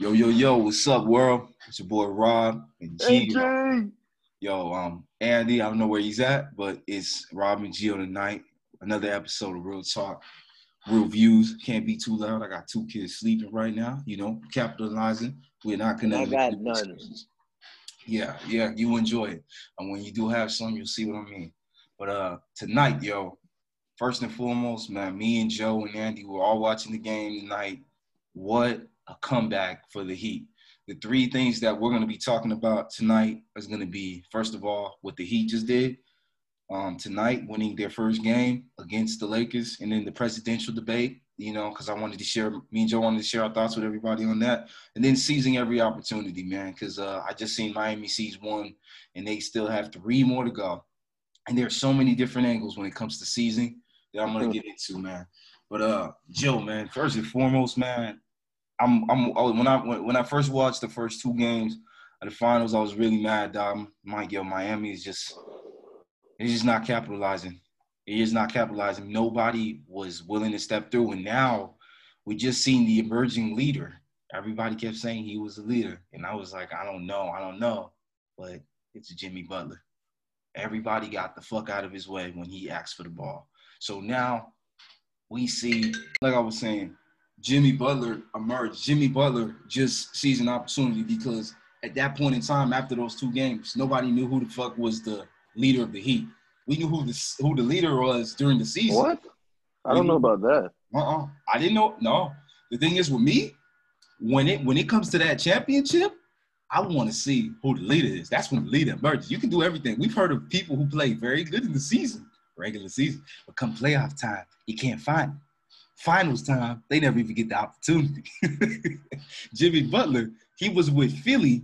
Yo, yo, yo, what's up, world? It's your boy Rob and G. AJ. Yo, um, Andy, I don't know where he's at, but it's Rob and Gio tonight. Another episode of Real Talk, Real Views. Can't be too loud. I got two kids sleeping right now, you know, capitalizing. We're not gonna I got none. Yeah, yeah, you enjoy it. And when you do have some, you'll see what I mean. But uh tonight, yo, first and foremost, man, me and Joe and Andy were all watching the game tonight. What a comeback for the Heat. The three things that we're going to be talking about tonight is going to be, first of all, what the Heat just did um, tonight, winning their first game against the Lakers, and then the presidential debate, you know, because I wanted to share, me and Joe wanted to share our thoughts with everybody on that, and then seizing every opportunity, man, because uh, I just seen Miami seize one, and they still have three more to go. And there's so many different angles when it comes to seizing that I'm going to get into, man. But uh, Joe, man, first and foremost, man, I'm I'm oh, when I when I first watched the first two games of the finals, I was really mad. Um, Mike, yo, Miami is just it's just not capitalizing. It is not capitalizing. Nobody was willing to step through, and now we just seen the emerging leader. Everybody kept saying he was a leader, and I was like, I don't know, I don't know, but it's Jimmy Butler. Everybody got the fuck out of his way when he asked for the ball. So now we see, like I was saying, Jimmy Butler emerged. Jimmy Butler just sees an opportunity because at that point in time, after those two games, nobody knew who the fuck was the leader of the Heat. We knew who the who the leader was during the season. What? I don't know about that. Uh-uh. I didn't know. No. The thing is with me, when it when it comes to that championship, I want to see who the leader is. That's when the leader emerges. You can do everything. We've heard of people who play very good in the season, regular season, but come playoff time, you can't find them finals time, they never even get the opportunity. Jimmy Butler, he was with Philly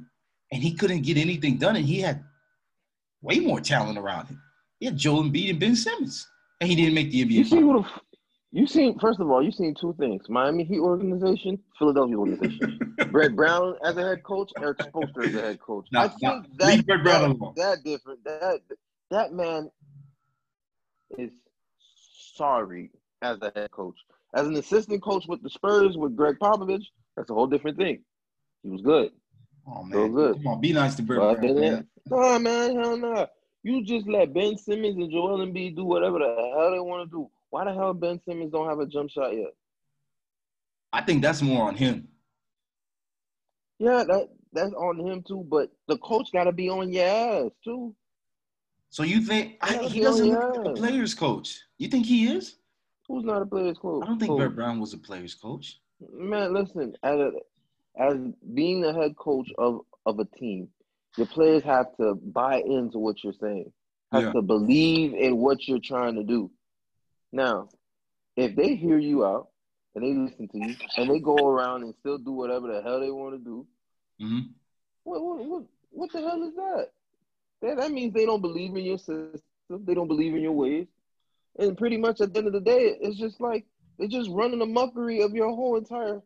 and he couldn't get anything done, and he had way more talent around him. He had Joel Embiid and Ben Simmons, and he didn't make the NBA. You see what? You seen first of all, you seen two things: Miami Heat organization, Philadelphia organization. Brett Brown as a head coach, Erik Spoelstra as a head coach. Nah, I think nah, that, leave Brett Brown that, that different. That that man is sorry as a head coach. As an assistant coach with the Spurs with Gregg Popovich, that's a whole different thing. He was good. Oh So man, good. come on, be nice to Brett But Brown, man. nah, man, hell no. You just let Ben Simmons and Joel Embiid do whatever the hell they want to do. Why the hell Ben Simmons don't have a jump shot yet? I think that's more on him. Yeah, that that's on him too. But the coach got to be on your ass too. So you think I, he doesn't look like a player's coach? You think he is? Who's not a player's coach? I don't think Who? Brett Brown was a player's coach. Man, listen, as a, as being the head coach of of a team, your players have to buy into what you're saying. Have Yeah. to believe in what you're trying to do. Now, if they hear you out and they listen to you and they go around and still do whatever the hell they want to do, hmm what what what, what the hell is that? that? That means they don't believe in your system. They don't believe in your ways. And pretty much at the end of the day, it's just like they're just running a muckery of your whole entire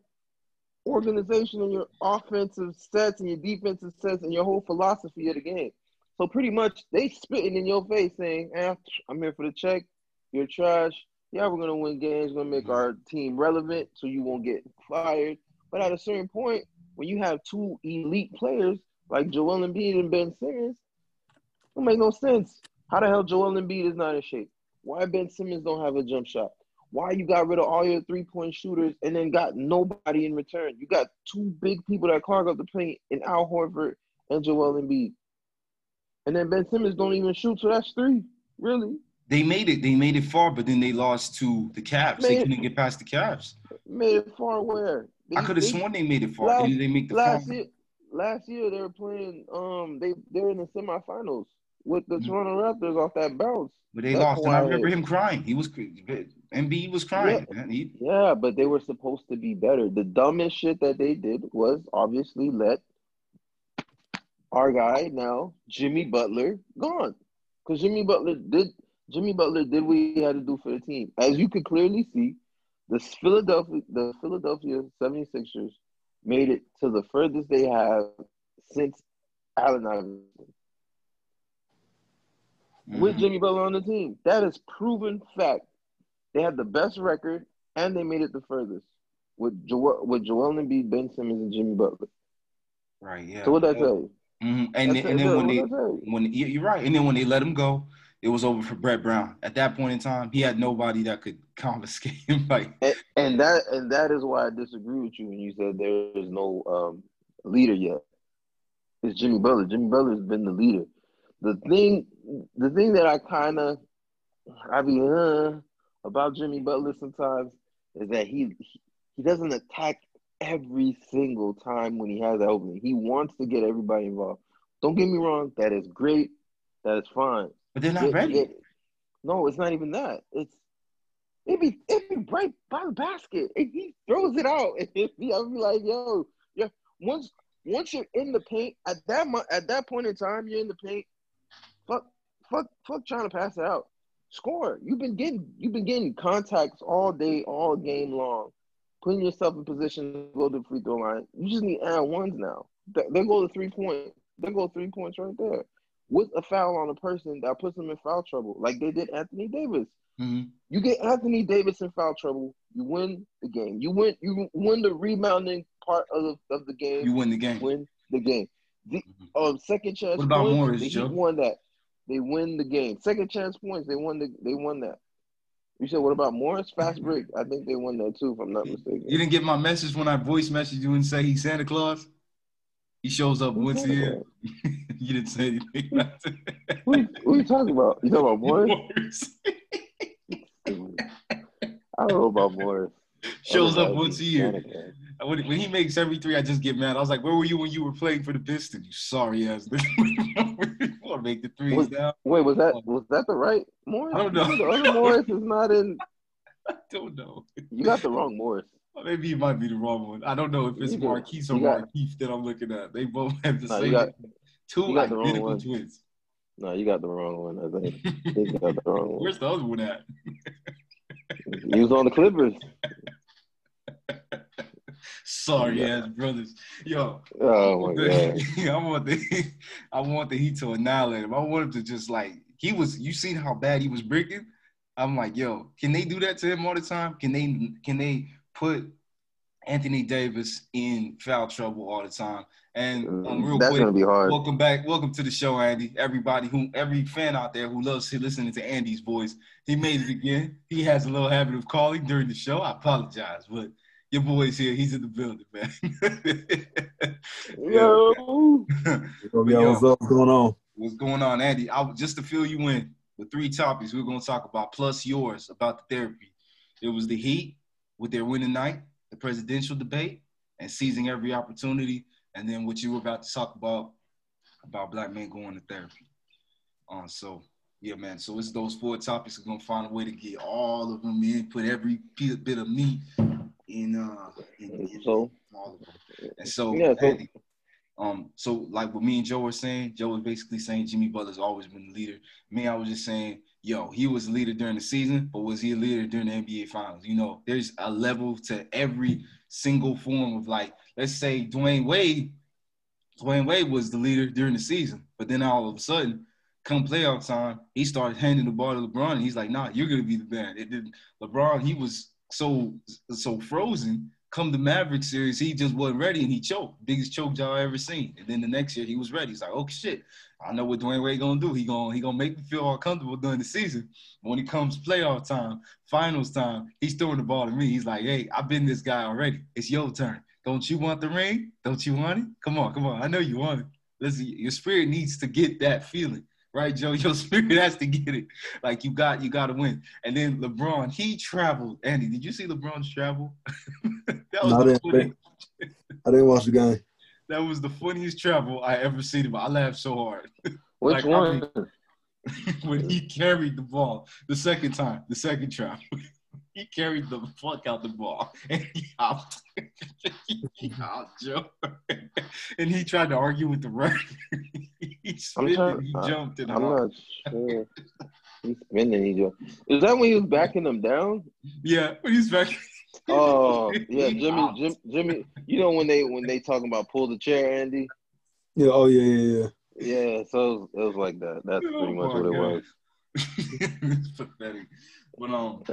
organization and your offensive sets and your defensive sets and your whole philosophy of the game. So pretty much they spitting in your face saying, eh, I'm here for the check. You're trash. Yeah, we're gonna win games, we're gonna make our team relevant so you won't get fired. But at a certain point, when you have two elite players like Joel Embiid and Ben Simmons, it don't make no sense. How the hell Joel Embiid is not in shape? Why Ben Simmons don't have a jump shot? Why you got rid of all your three point shooters and then got nobody in return? You got two big people that clog up the paint in Al Horford and Joel Embiid. And then Ben Simmons don't even shoot, so that's three. Really? They made it. They made it far, but then they lost to the Cavs. They couldn't get past the Cavs. Made it far where? They- I could have sworn they made it far. last- they make the last year last year they were playing um they they're in the semifinals with the. Mm-hmm. Toronto Raptors off that bounce. But they That's lost, and I remember him crying. He was Embiid was crying. man. He, Yeah, but they were supposed to be better. The dumbest shit that they did was obviously let our guy now, Jimmy Butler, gone. Because Jimmy Butler did Jimmy Butler did what he had to do for the team. As you could clearly see, the Philadelphia the Philadelphia 76ers made it to the furthest they have since Allen Iverson. With Mhm. Jimmy Butler on the team. That is proven fact. They had the best record and they made it the furthest with Joel with Joel Embiid, Ben Simmons, and Jimmy Butler. Right. Yeah. So what that tell you? hmm And, then, and then when they when yeah, you're right, and then when they let him go, it was over for Brett Brown. At that point in time, he had nobody that could confiscate him. Like, And, and that and that is why I disagree with you when you said there is no um, leader yet. It's Jimmy Butler. Jimmy Butler's been the leader. The thing, the thing that I kind of I be uh, about Jimmy Butler sometimes is that he he doesn't attack every single time when he has that opening. He wants to get everybody involved. Don't get me wrong. That is great. That is fine. but they're not ready. no, it's not even that. It's it be it be right by the basket. And he throws it out. And it be, I'll be like, yo, yeah. Once once you're in the paint, at that at that point in time, you're in the paint. Fuck, fuck, fuck, trying to pass it out. Score. You've been getting you've been getting contacts all day, all game long, putting yourself in position to go to the free throw line. You just need add ones now. Th- There go to three point. There go three points right there. With a foul on a person that puts them in foul trouble, like they did Anthony Davis. hmm You get Anthony Davis in foul trouble, you win the game. You win. You win the rebounding part of the, of the game. You win the game. win the game. The Mhm. um, second chance What about points, Morris, Joe? won that. They win the game. Second chance points, they won the they won that. You said what about Morris? Fast mm-hmm. break. I think they won that too, if I'm not mistaken. You didn't get my message when I voice messaged you and say he's Santa Claus. He shows up once a year. You didn't say anything. What you- who you talking about? You talking about Morris? Morris. I don't know about Morris. shows up once a year. When, when he makes every three, I just get mad. I was like, "Where were you when you were playing for the Pistons? You sorry ass nigga. you want to make the threes Was- now? Wait, was that was that the right Morris? I don't know. The other Morris is not in. I don't know. You got the wrong Morris. Maybe it might be the wrong one. I don't know if it's Marquise or got- Markeith that I'm looking at. They both have the No, same got- two you got the wrong identical one. twins. No, you got the wrong one. I think you got the wrong one. Where's the other one at? He was on the Clippers. Sorry Yeah. ass brothers. Yo, Oh my god. I want the I want the Heat to annihilate him. I want him to just like he was. You seen how bad he was breaking? I'm like, yo, can they do that to him all the time? Can they can they put Anthony Davis in foul trouble all the time? And um, real That's quick, gonna be hard. welcome back, welcome to the show, Andy. Everybody who every fan out there who loves listening to Andy's voice, he made it again. He has a little habit of calling during the show. I apologize, but your boy's here. He's in the building, man. Yo. Yo, Yo. what's up? What's going on? What's going on, Andy? I, just to fill you in, the three topics we're going to talk about, plus yours about the therapy. It was the Heat with their winning night, the presidential debate, and seizing every opportunity, and then what you were about to talk about about black men going to therapy. Uh, so yeah, man. So it's those four topics. We're gonna find a way to get all of them in, put every bit of meat in, uh, in, in So all of them. And so, Yeah, so- um, so like what me and Joe were saying, Joe was basically saying Jimmy Butler's always been the leader. Me, I was just saying, yo, he was a leader during the season, but was he a leader during the NBA Finals? You know, there's a level to every single form of like, let's say Dwyane Wade. Dwyane Wade was the leader during the season, but then all of a sudden, come playoff time, he started handing the ball to LeBron, and he's like, "Nah, you're gonna be the man." It didn't. LeBron, he was so so frozen. Come the Maverick series, he just wasn't ready, and he choked. Biggest choke job I ever seen. And then the next year, he was ready. He's like, "Oh shit, I know what Dwyane Wade gonna do. He gonna he gonna make me feel all comfortable during the season. When it comes playoff time, finals time, he's throwing the ball to me. He's like, "Hey, I've been this guy already. It's your turn. Don't you want the ring? Don't you want it? Come on, come on. I know you want it. Listen, your spirit needs to get that feeling, right, Joe? Your spirit has to get it. Like you got, you got to win. And then LeBron, he traveled. Andy, did you see LeBron's travel? that was No, I the didn't. funniest, I didn't watch the game. that was the funniest travel I ever seen. Him. I laughed so hard which Like, I one? mean- when he carried the ball the second time, the second travel. He carried the fuck out the ball and he hopped. he hopped, Joe. and he tried to argue with the ref. he spinning, trying- he I- jumped and I'm hopped. not sure. He's spinning. He just, is that when he was backing them down? Yeah, when he's back. Oh yeah, Jimmy. Jim, Jimmy. You know when they when they talking about pull the chair, Andy. Yeah. Oh yeah, yeah, yeah. Yeah, so it was, it was like that. That's Oh pretty much my what it was. it's pathetic. But um,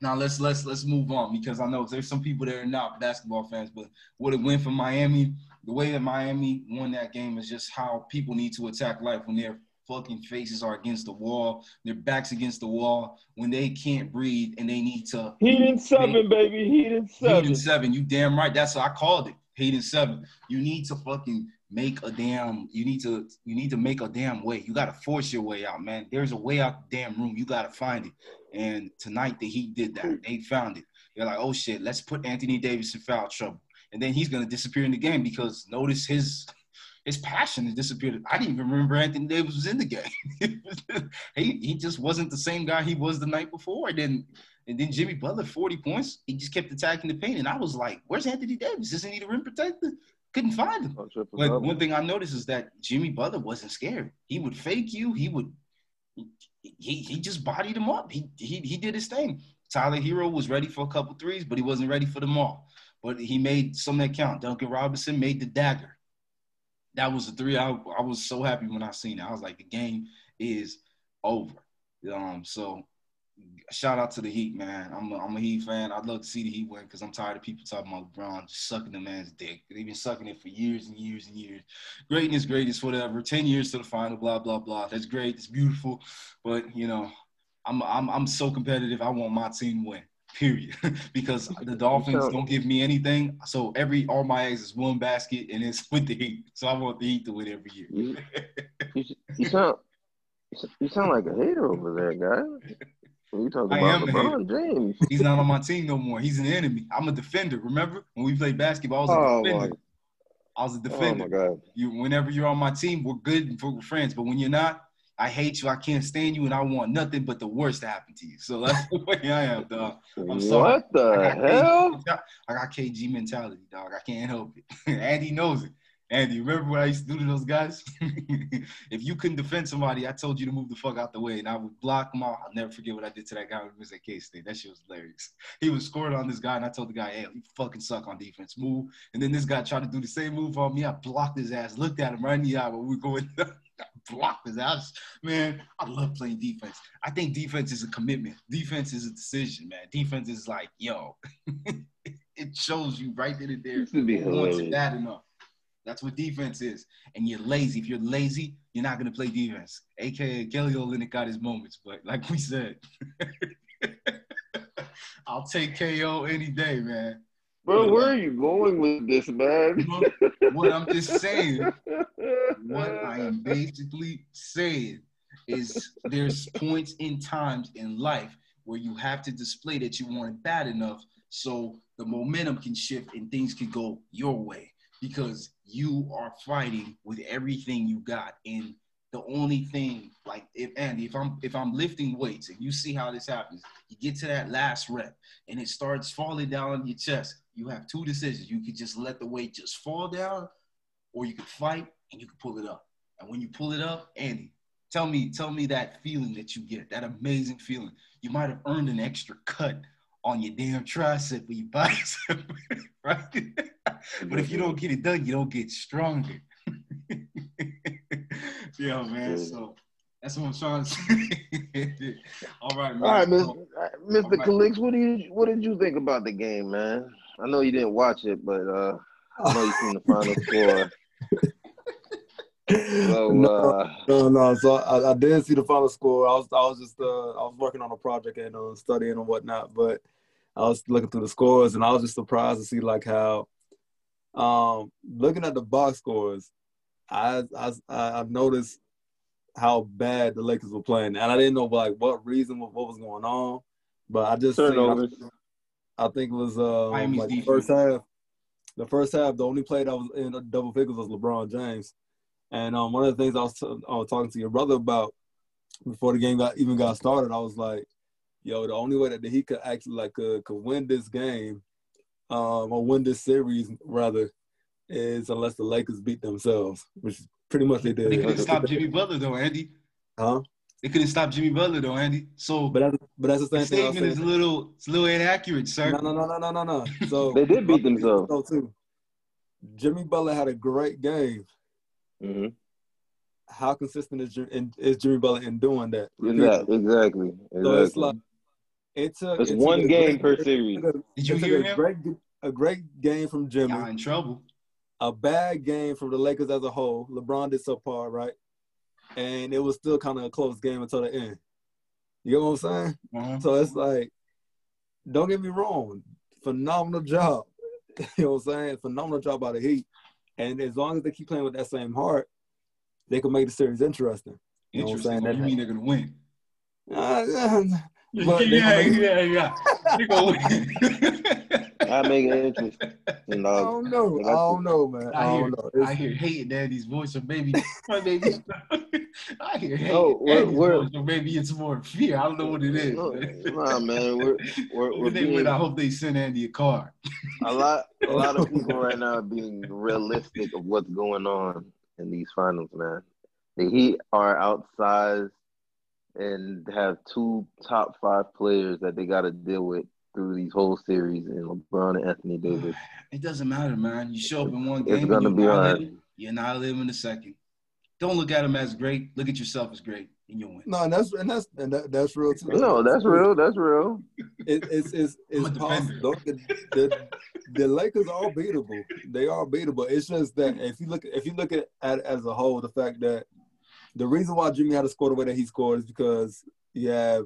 Now let's let's let's move on because I know there's some people that are not basketball fans, but what it went for Miami, the way that Miami won that game is just how people need to attack life when their fucking faces are against the wall, their backs against the wall, when they can't breathe and they need to Heat in seven, baby. Heat in Heat seven. in seven. You damn right. That's what I called it. Heat in seven. You need to fucking make a damn. You need to. You need to make a damn way. You gotta force your way out, man. There's a way out the damn room. You gotta find it. And tonight the Heat did that. They found it. They're like, oh shit, let's put Anthony Davis in foul trouble, and then he's gonna disappear in the game because notice his. His passion has disappeared. I didn't even remember Anthony Davis was in the game. he he just wasn't the same guy he was the night before. And Then and then Jimmy Butler, 40 points. He just kept attacking the paint. And I was like, where's Anthony Davis? Isn't he the rim protector? Couldn't find him. But one thing I noticed is that Jimmy Butler wasn't scared. He would fake you. He would he he just bodied him up. He he he did his thing. Tyler Herro was ready for a couple threes, but he wasn't ready for them all. But he made some that count. Duncan Robinson made the dagger. That was the three. I, I was so happy when I seen it. I was like, the game is over. Um, so shout out to the Heat, man. I'm a, I'm a Heat fan. I'd love to see the Heat win because I'm tired of people talking about LeBron just sucking the man's dick. They've been sucking it for years and years and years. Greatness, greatness, whatever. Ten years to the final, blah blah blah. That's great. It's beautiful, but you know, I'm I'm I'm so competitive. I want my team to win. Period. because the Dolphins don't give me anything. So every all my eggs is one basket, and it's with the Heat. So I want the Heat to win every year. You, you, you sound you sound like a hater over there, guy. You talk I about am a LeBron James. He's not on my team no more. He's an enemy. I'm a defender. Remember when we played basketball? I was a Oh my, defender. I was a oh defender. my God. You, whenever you're on my team, we're good and we're friends. But when you're not, I hate you. I can't stand you, and I want nothing but the worst to happen to you. So that's the way I am, dog. I'm sorry. What the I got hell? KG, I got KG mentality, dog. I can't help it. Andy knows it. Andy, remember what I used to do to those guys? if you couldn't defend somebody, I told you to move the fuck out the way, and I would block them out. I'll never forget what I did to that guy when he was at K State. That shit was hilarious. He was scoring on this guy, and I told the guy, "Hey, you fucking suck on defense. Move." And then this guy tried to do the same move on me. I blocked his ass. Looked at him right in the eye when we were going. I blocked his ass. Man, I love playing defense. I think defense is a commitment. Defense is a decision, man. Defense is like, yo, it shows you right then and there. Used to be hilarious. bad enough. That's what defense is. And you're lazy. If you're lazy, you're not gonna play defense. AKA Kelly Olynyk got his moments, but like we said, I'll take KO any day, man. Bro, uh, where are you going with this, man? What I'm just saying, what I am basically saying is there's points in times in life where you have to display that you want it bad enough so the momentum can shift and things can go your way because you are fighting with everything you got and the only thing like if Andy if I'm if I'm lifting weights and you see how this happens you get to that last rep and it starts falling down on your chest you have two decisions you could just let the weight just fall down or you could fight and you can pull it up. And when you pull it up, Andy, tell me, tell me that feeling that you get, that amazing feeling. You might have earned an extra cut on your damn tricep or your bicep, right? but if you don't get it done, you don't get stronger. yeah, man. So that's what I'm trying to say. All right, man. All right, Mr. Mr. Right. Calix, what do you what did you think about the game, man? I know you didn't watch it, but uh, I know you seen the final score. So no, uh, no, no. So I, I did see the final score. I was, I was just, uh, I was working on a project and uh, studying and whatnot. But I was looking through the scores, and I was just surprised to see like how, um, looking at the box scores, I, I, I noticed how bad the Lakers were playing, and I didn't know like what reason, what, what was going on. But I just seen, turnovers. I think it was uh, like the first half. The first half, the only play that was in double figures was LeBron James. And um, one of the things I was, t- I was talking to your brother about before the game got even got started, I was like, "Yo, the only way that he could actually like uh, could win this game, um, or win this series rather, is unless the Lakers beat themselves, which pretty much they did. they couldn't stop Jimmy Butler though, Andy. Huh? They couldn't stop Jimmy Butler though, Andy. So But that's, but that's the the same thing. I was statement is a little, it's a little inaccurate, sir. No, no, no, no, no, no, no. So They did beat themselves. So too, Jimmy Butler had a great game. Mhm. How consistent is, Jim- in- is Jimmy Butler in doing that? Exactly, exactly. So it's like It took It's it took one a game great- per series. a- Did you hear a him? great a great game from Jimmy, Y'all in trouble. a bad game from the Lakers as a whole. LeBron did subpar, right? And it was still kind of a close game until the end. You know what I'm saying? Uh-huh. So it's like, don't get me wrong, phenomenal job. you know what I'm saying? Phenomenal job by the Heat. And as long as they keep playing with that same heart, they can make the series interesting. You know what I'm Interesting. saying? Do you mean they're gonna win? Uh, they yeah, gonna make- yeah, yeah. They gonna win. I make it interesting. Uh, I don't know. They I don't know, man. I, I hear, don't know. I hear hating Andy's voice, or maybe, or maybe I hear hating No, we're- Andy's we're- voice, or maybe it's more fear. I don't know what it is. No, man. nah, man, we're we're, we're When they being, win, I hope they send Andy a card. a lot a lot of people right now are being realistic of what's going on in these finals, man. The Heat are outsized and have two top five players that they got to deal with through these whole series, and LeBron and Anthony Davis. It doesn't matter, man. You show up in one It's game, gonna and be you're hard. annihilated. You're annihilated in the second. Don't look at him as great. Look at yourself as great, and you'll win. no, and that's and that's and that, that's real too. No, that's real. That's real. It, it's it's I'm it's possible. The, the, the Lakers are beatable. They are beatable. It's just that if you look if you look at it as a whole, the fact that the reason why Jimmy had to score the way that he scored is because you have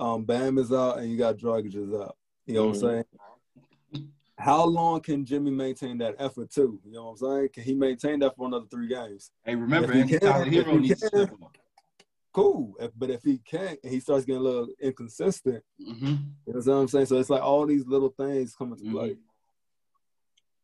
um Bam is out and you got Dragic is out. You know what I'm saying? How long can Jimmy maintain that effort too? You know what I'm saying? Can he maintain that for another three games? Hey, remember, If he can, if he needs to can. Cool. If, but if he can't and he starts getting a little inconsistent, hmm you know what I'm saying? So it's like all these little things come into Mhm. play.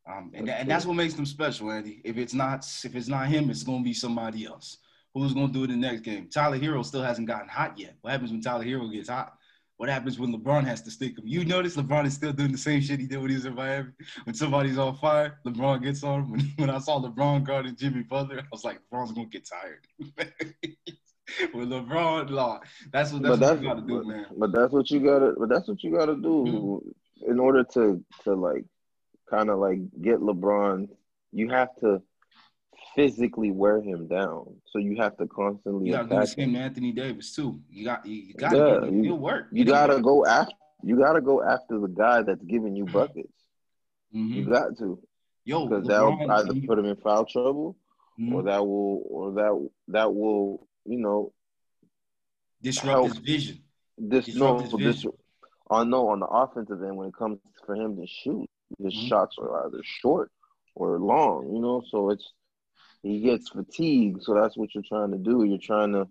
Um, and, and that's what makes them special, Andy. If it's not if it's not him, it's gonna be somebody else. Who's gonna do it in the next game? Tyler Herro still hasn't gotten hot yet. What happens when Tyler Herro gets hot? What happens when LeBron has to stick him? You notice LeBron is still doing the same shit he did when he was in Miami. When somebody's on fire, LeBron gets on him. When, when I saw LeBron guarding Jimmy Butler, I was like, LeBron's gonna get tired. with LeBron, Law, that's what that's, but what you gotta do, but, man. but that's what you gotta. But that's what you gotta do mm-hmm. in order to to like kind of like get LeBron. You have to physically wear him down. So you have to constantly You gotta do the same him. to Anthony Davis too. You got you, you gotta Yeah, him- you- work. You gotta go after. You gotta go after the guy that's giving you buckets. hmm You got to Yo, because that will either put him in foul trouble mhm. or that will or that that will you know disrupt his vision. this Disrupt no this. I know on the offensive end when it comes for him to shoot, his Mhm. shots are either short or long, you know. So it's he gets fatigued. So that's what you're trying to do. You're trying to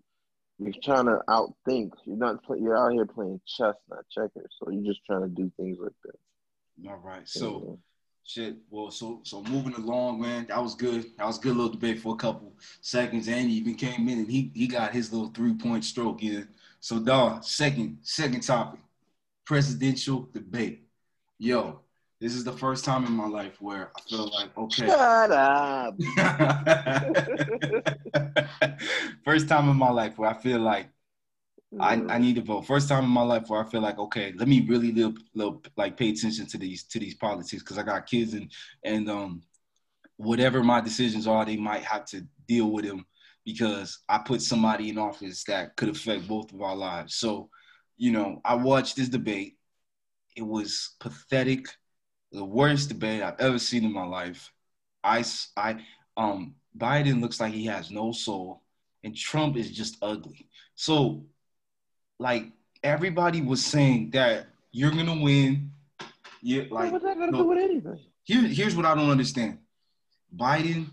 you're trying to outthink. You're not play, you're out here playing chess, not checkers. So you're just trying to do things like that. All right. So shit. Well, so so moving along, man. That was good. That was a good little debate for a couple seconds. And he even came in and he he got his little three point stroke in. So Don, second second topic, presidential debate. Yo, this is the first time in my life where I feel like okay. Shut up. First time in my life where I feel like I, Mm. I need to vote. First time in my life where I feel like, okay, let me really live, live, like pay attention to these to these politics because I got kids and and um whatever my decisions are, they might have to deal with them because I put somebody in office that could affect both of our lives. So, you know, I watched this debate. It was pathetic, the worst debate I've ever seen in my life. I, I, um, Biden looks like he has no soul, and Trump is just ugly. So, like everybody was saying that you're gonna win. Yeah, like What's that got to no. do with anything? here, here's what I don't understand. Biden,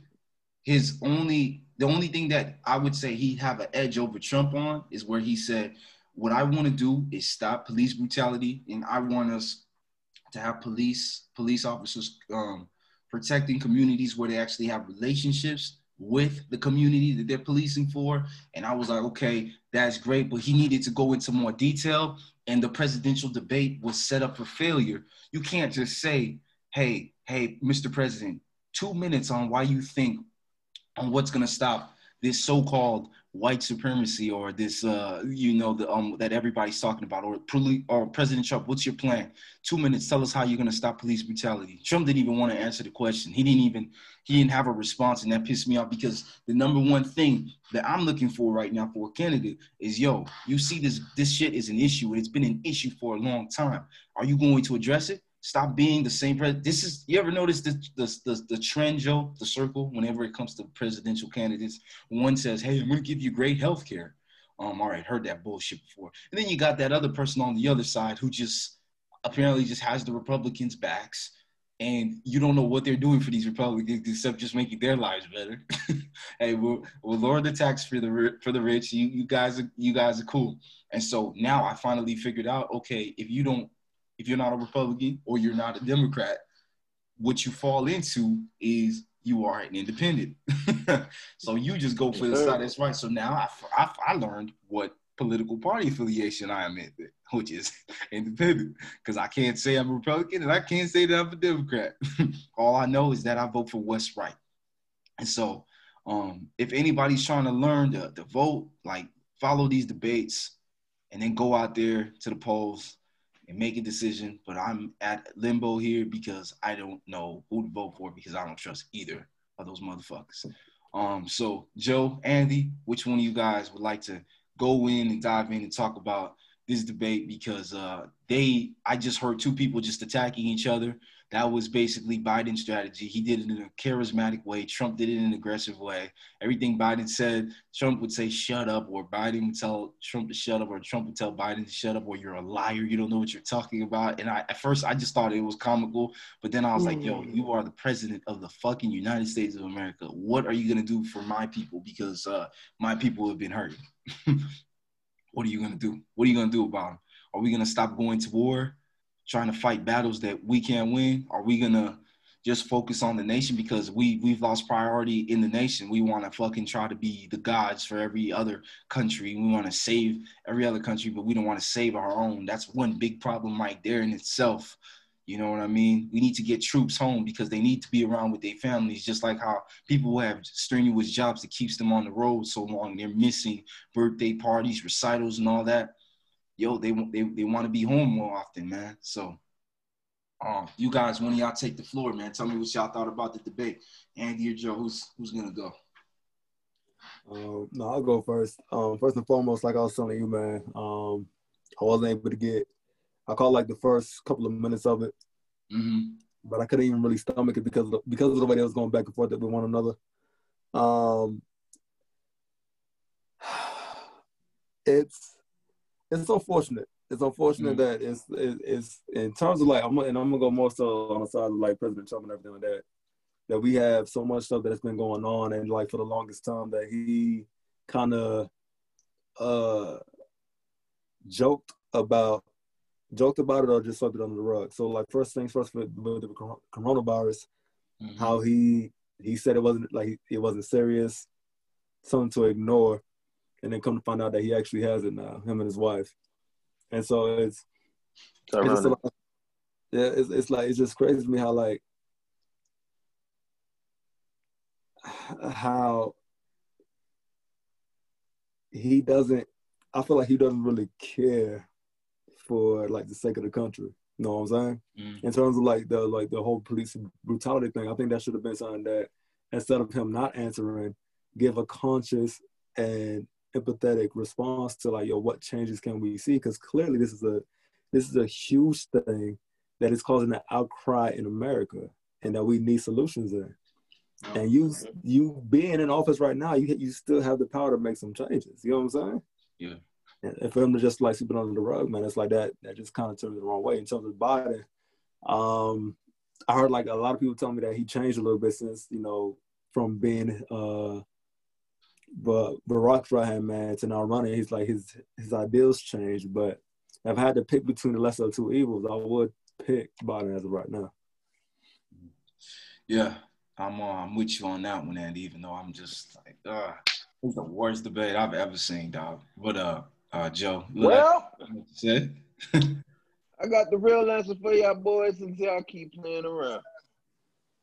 his only the only thing that I would say he'd have an edge over Trump on is where he said, What I want to do is stop police brutality, and I want us to have police police officers um, protecting communities where they actually have relationships with the community that they're policing for. And I was like, okay, that's great, but he needed to go into more detail. And the presidential debate was set up for failure. You can't just say, hey, hey, Mr. President, two minutes on why you think on what's gonna stop this so-called white supremacy or this uh you know the um that everybody's talking about or or President Trump what's your plan? Two minutes tell us how you're going to stop police brutality. Trump didn't even want to answer the question. He didn't even he didn't have a response and that pissed me off because the number one thing that I'm looking for right now for a candidate is yo you see this this shit is an issue and it's been an issue for a long time. Are you going to address it Stop being the same president. This is you ever notice the, the the the trend, Joe, the circle. Whenever it comes to presidential candidates, one says, "Hey, I'm going to give you great health care." Um, all right, heard that bullshit before. And then you got that other person on the other side who just apparently just has the Republicans' backs, and you don't know what they're doing for these Republicans except just making their lives better. hey, we'll, we'll lower the tax for the for the rich. You you guys are you guys are cool. And so now I finally figured out, okay, if you don't if you're not a Republican or you're not a Democrat, what you fall into is you are an independent. so you just go for the side that's right. So now I, I, I learned what political party affiliation I am in, which is independent, because I can't say I'm a Republican and I can't say that I'm a Democrat. All I know is that I vote for what's right. And so um, if anybody's trying to learn to, to vote, like follow these debates and then go out there to the polls and make a decision. But I'm at limbo here because I don't know who to vote for because I don't trust either of those motherfuckers. Um, so Joe, Andy, which one of you guys would like to go in and dive in and talk about this debate because uh, they I just heard two people just attacking each other that was basically Biden's strategy. He did it in a charismatic way. Trump did it in an aggressive way. Everything Biden said, Trump would say, shut up, or Biden would tell Trump to shut up, or Trump would tell Biden to shut up, or you're a liar. You don't know what you're talking about. And I, at first, I just thought it was comical. But then I was like, yo, you are the president of the fucking United States of America. What are you going to do for my people? Because uh, my people have been hurt. what are you going to do? What are you going to do about them? Are we going to stop going to war? Trying to fight battles that we can't win? Are we gonna just focus on the nation because we we've lost priority in the nation? We want to fucking try to be the gods for every other country. We want to save every other country, but we don't want to save our own. That's one big problem right there in itself. You know what I mean? We need to get troops home because they need to be around with their families, just like how people who have strenuous jobs that keeps them on the road so long, they're missing birthday parties, recitals, and all that yo, they they they want to be home more often, man. So, um, you guys, when y'all take the floor, man, tell me what y'all thought about the debate. Andy or Joe, who's who's gonna go? Um, no, I'll go first. Um, first and foremost, like I was telling you, man, um, I wasn't able to get. I caught like the first couple of minutes of it, mm-hmm. but I couldn't even really stomach it because of the, because of the way they was going back and forth with one another. Um, it's it's unfortunate. It's unfortunate mm that it's, it's in terms of like I'm and I'm gonna go more so on the side of like President Trump and everything like that. That we have so much stuff that's been going on, and like for the longest time that he kind of uh joked about joked about it or just swept it under the rug. So like first things first with, with the coronavirus, mm-hmm. how he he said it wasn't like it wasn't serious, something to ignore and then come to find out that he actually has it now, him and his wife. And so it's, it's just like, yeah, it's, it's like it's just crazy to me how like how he doesn't. I feel like he doesn't really care for like the sake of the country. You know what I'm saying? Mm. In terms of like the like the whole police brutality thing, I think that should have been something that instead of him not answering, give a conscious and empathetic response to like, yo, what changes can we see? Because clearly this is a this is a huge thing that is causing an outcry in America, and that we need solutions in. Oh, and you okay. you being in office right now, you you still have the power to make some changes. You know what I'm saying? Yeah. And for him to just like sweep it under the rug, man, it's like that. That just kind of turns the wrong way in terms of Biden. Um, I heard like a lot of people tell me that he changed a little bit since you know from being uh but Barack's right hand man to now running, he's like his his ideals changed. But if I had to pick between the lesser of two evils, I would pick Biden as of right now. Yeah, I'm uh, I'm with you on that one, and even though I'm just like, uh, it's the worst debate I've ever seen, dog. But uh, uh, Joe, well. I got the real answer for y'all boys since y'all keep playing around.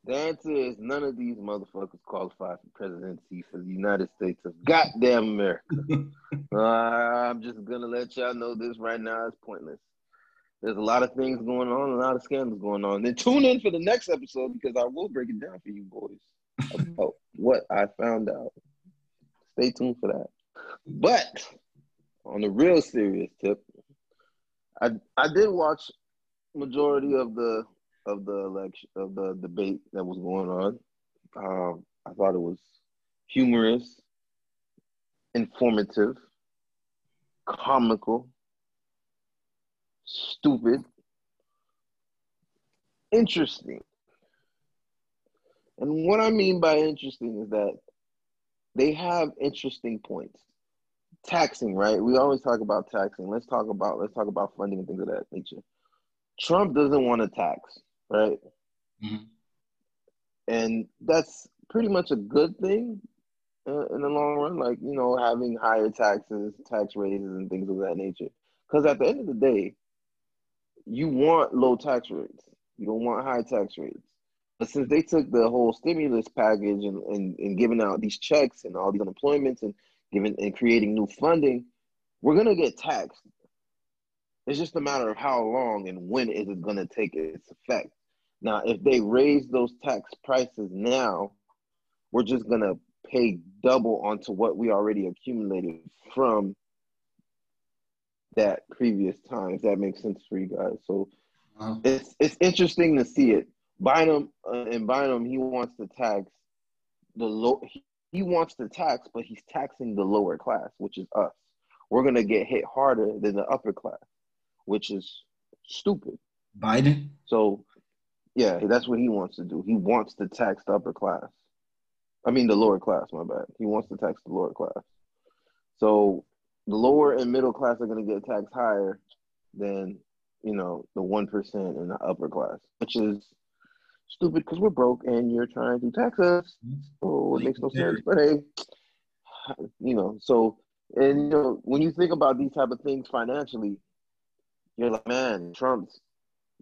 The answer is none of these motherfuckers qualify for presidency for the United States of goddamn America. uh, I'm just gonna let y'all know this right now. It's pointless. There's a lot of things going on, a lot of scandals going on. Then tune in for the next episode because I will break it down for you boys about what I found out. Stay tuned for that. But on the real serious tip, I I did watch majority of the of the election of the debate that was going on. Um, I thought it was humorous, informative, comical, stupid, interesting. And what I mean by interesting is that they have interesting points. Taxing, right? We always talk about taxing. Let's talk about let's talk about funding and things of that nature. Trump doesn't want to tax, right? Mm-hmm. And that's pretty much a good thing uh, in the long run. Like you know, having higher taxes, tax raises, and things of that nature. Because at the end of the day, you want low tax rates. You don't want high tax rates. But since they took the whole stimulus package and, and, and giving out these checks and all these unemployments and giving and creating new funding, we're gonna get taxed. It's just a matter of how long and when is it gonna take its effect. Now, if they raise those tax prices now, we're just gonna pay double onto what we already accumulated from that previous time. If that makes sense for you guys, so uh-huh. it's it's interesting to see it. Bynum uh, and Bynum, he wants to tax the low. He, he wants to tax, but he's taxing the lower class, which is us. We're gonna get hit harder than the upper class, which is stupid. Biden. So, yeah, that's what he wants to do. He wants to tax the upper class. I mean, the lower class. My bad. He wants to tax the lower class. So the lower and middle class are going to get taxed higher than you know the one percent in the upper class, which is stupid because we're broke and you're trying to tax us. Oh, it makes no sense. But hey, you know, so and you know when you think about these type of things financially, you're like, man, Trump's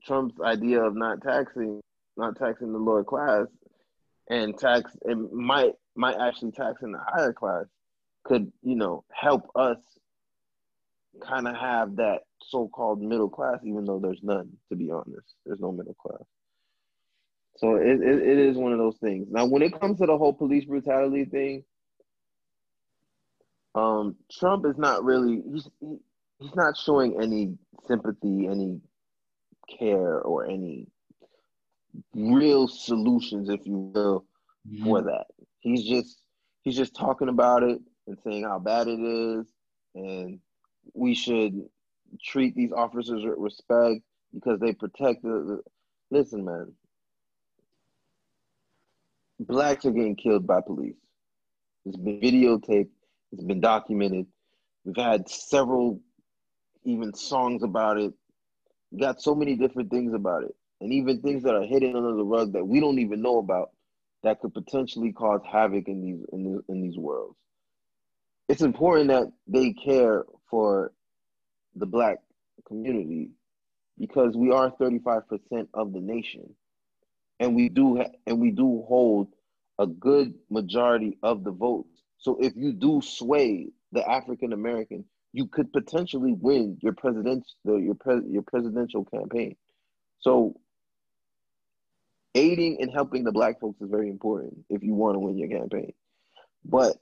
Trump's idea of not taxing, not taxing the lower class, and tax it might might actually tax in the higher class could you know help us kind of have that so-called middle class even though there's none to be honest. There's no middle class. So it, it, it is one of those things. Now when it comes to the whole police brutality thing um trump is not really he's he, he's not showing any sympathy any care or any real solutions if you will for that he's just he's just talking about it and saying how bad it is, and we should treat these officers with respect because they protect the, the. Listen, man. Blacks are getting killed by police. It's been videotaped. It's been documented. We've had several, even songs about it. We got so many different things about it, and even things that are hidden under the rug that we don't even know about that could potentially cause havoc in these in, these, in these worlds. It's important that they care for the black community because we are 35% of the nation. And we do ha- and we do hold a good majority of the votes. So if you do sway the african american you could potentially win your president your pre- your presidential campaign so aiding and helping the black folks is very important if you want to win your campaign but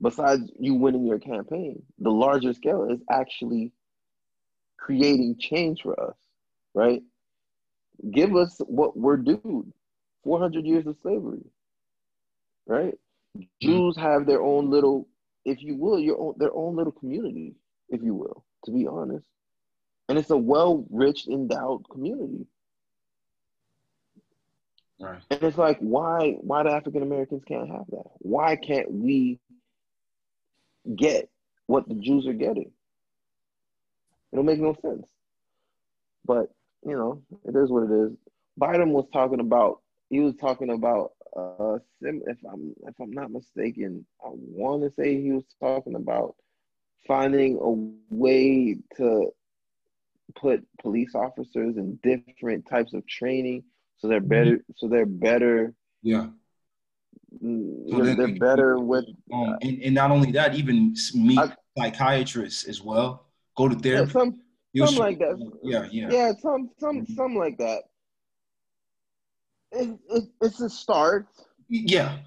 besides you winning your campaign, the larger scale is actually creating change for us, right? Give us what we're due 400 years of slavery, right? Mm-hmm. Jews have their own little, if you will, your own, their own little community, if you will, to be honest. And it's a well rich, endowed community. Right. And it's like, why, why the African Americans can't have that? Why can't we get what the Jews are getting. It don't make no sense. But you know, it is what it is. Biden was talking about. He was talking about. Uh, if I'm if I'm not mistaken, I want to say he was talking about finding a way to put police officers in different types of training So they're better. So they're better. Yeah. So they're, they're better with. Um, and, and not only that, even meet I- psychiatrists as well. Go to Yeah, therapy. some some like that. Yeah, yeah. Yeah, some some Mhm. some like that. It, it, it's a start. Yeah.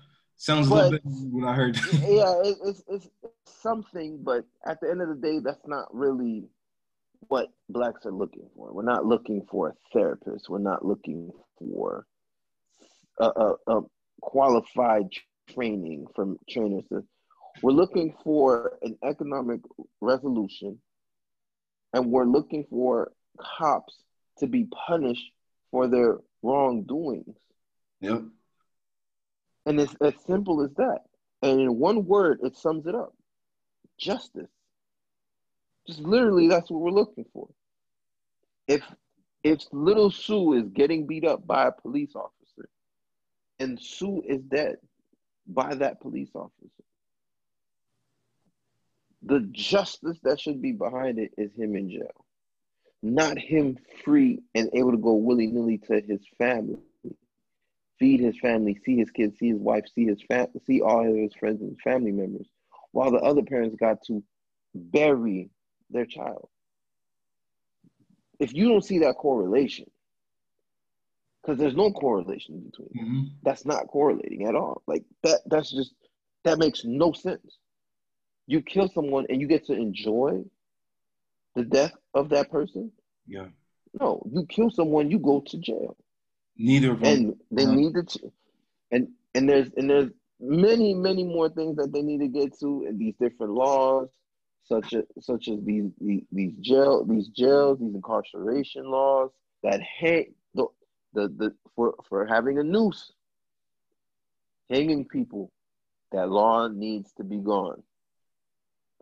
Sounds a little bit when I heard. yeah, it, it's, it's something, but at the end of the day, that's not really what blacks are looking for. We're not looking for a therapist. We're not looking for a, a, a qualified training from trainers. We're looking for an economic resolution, and we're looking for cops to be punished for their wrongdoings. Yep. And it's as simple as that. And in one word, it sums it up justice. Just literally, that's what we're looking for. If if little Sue is getting beat up by a police officer and Sue is dead by that police officer, the justice that should be behind it is him in jail, not him free and able to go willy nilly to his family feed his family, see his kids, see his wife, see his fam- see all of his friends and family members, while the other parents got to bury their child. If you don't see that correlation, because there's no correlation between them, hmm that's not correlating at all. Like that, that's just that makes no sense. You kill someone and you get to enjoy the death of that person. Yeah. No, you kill someone, you go to jail. Neither of them. and they Uh-huh. need to ch- and and there's and there's many many more things that they need to get to in these different laws such as such as these these, these jail these jails these incarceration laws that hang the, the the for for having a noose hanging people that law needs to be gone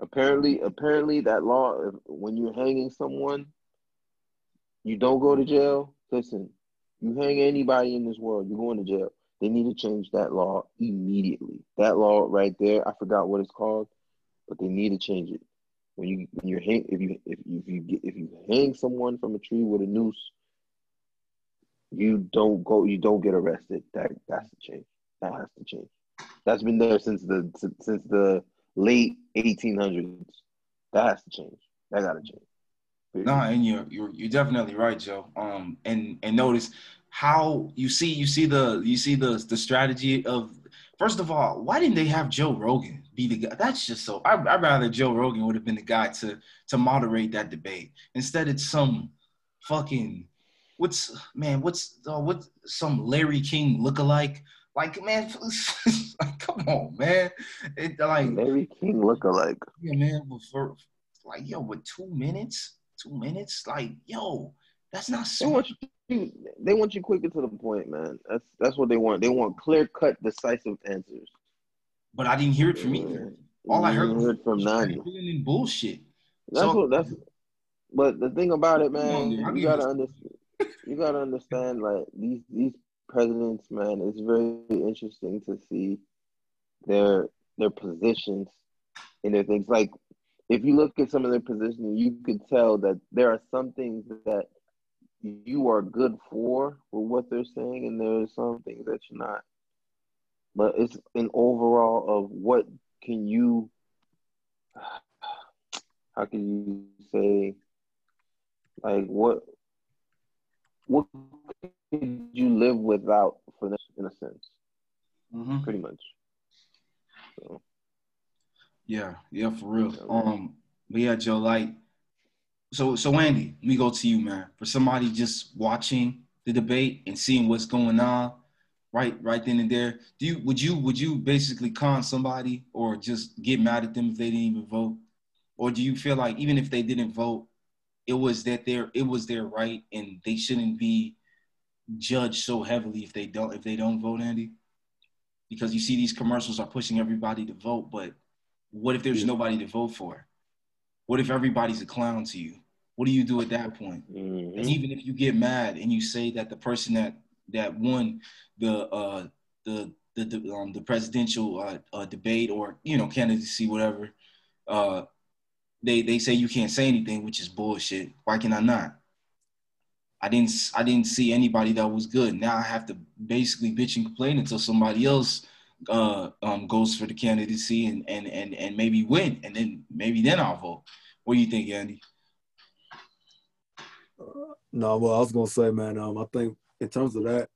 apparently apparently that law when you're hanging someone you don't go to jail listen you hang anybody in this world, you're going to jail. They need to change that law immediately. That law right there, I forgot what it's called, but they need to change it. When you when you're hang if you if you if you get, if you hang someone from a tree with a noose, you don't go you don't get arrested. That that's to change. That has to change. That's been there since the since the late 1800s. That has to change. That gotta change. Period. No, and you're you're you're definitely right, Joe. Um, and and notice how you see you see the you see the the strategy of first of all, why didn't they have Joe Rogan be the guy? That's just so. I I'd rather Joe Rogan would have been the guy to to moderate that debate. Instead, it's some fucking what's man what's uh, what some Larry King lookalike. Like man, like, come on, man. It like Larry King look alike. yeah, man. But for like yo, with two minutes, two minutes, like yo, that's not so. you. They want you quicker to the point, man. That's that's what they want. They want clear cut, decisive answers. But I didn't hear it from either. All I heard heard from Nani. bullshit. That's So- what that's. But the thing about it, on, man, dude. How do you you gotta understand. You gotta understand, like these these presidents, man. It's very interesting to see their their positions and their things. Like if you look at some of their positions, you could tell that there are some things that you are good for with what they're saying, and there are some things that you're not. But it's an overall of what can you, how can you say, like what, what could you live without for this, in a sense, Mhm. pretty much. So Yeah, yeah, for real. Yeah. Um, but yeah, Joe, like, so so Andy, let me go to you, man. For somebody just watching the debate and seeing what's going on, right, right then and there, do you would you would you basically con somebody or just get mad at them if they didn't even vote, or do you feel like even if they didn't vote, it was that their it was their right and they shouldn't be judged so heavily if they don't if they don't vote, Andy? Because you see these commercials are pushing everybody to vote, but what if there's Yeah. nobody to vote for? What if everybody's a clown to you? What do you do at that point? mhm. And even if you get mad and you say that the person that that won the uh, the the the, um, the presidential uh, uh, debate or you know candidacy whatever, uh, they they say you can't say anything, which is bullshit. Why can I not? I didn't I didn't see anybody that was good. Now I have to basically bitch and complain until somebody else uh, um, goes for the candidacy and, and and and maybe win, and then maybe then I'll vote. What do you think, Andy? No, well, I was gonna say, man, um, I think in terms of that,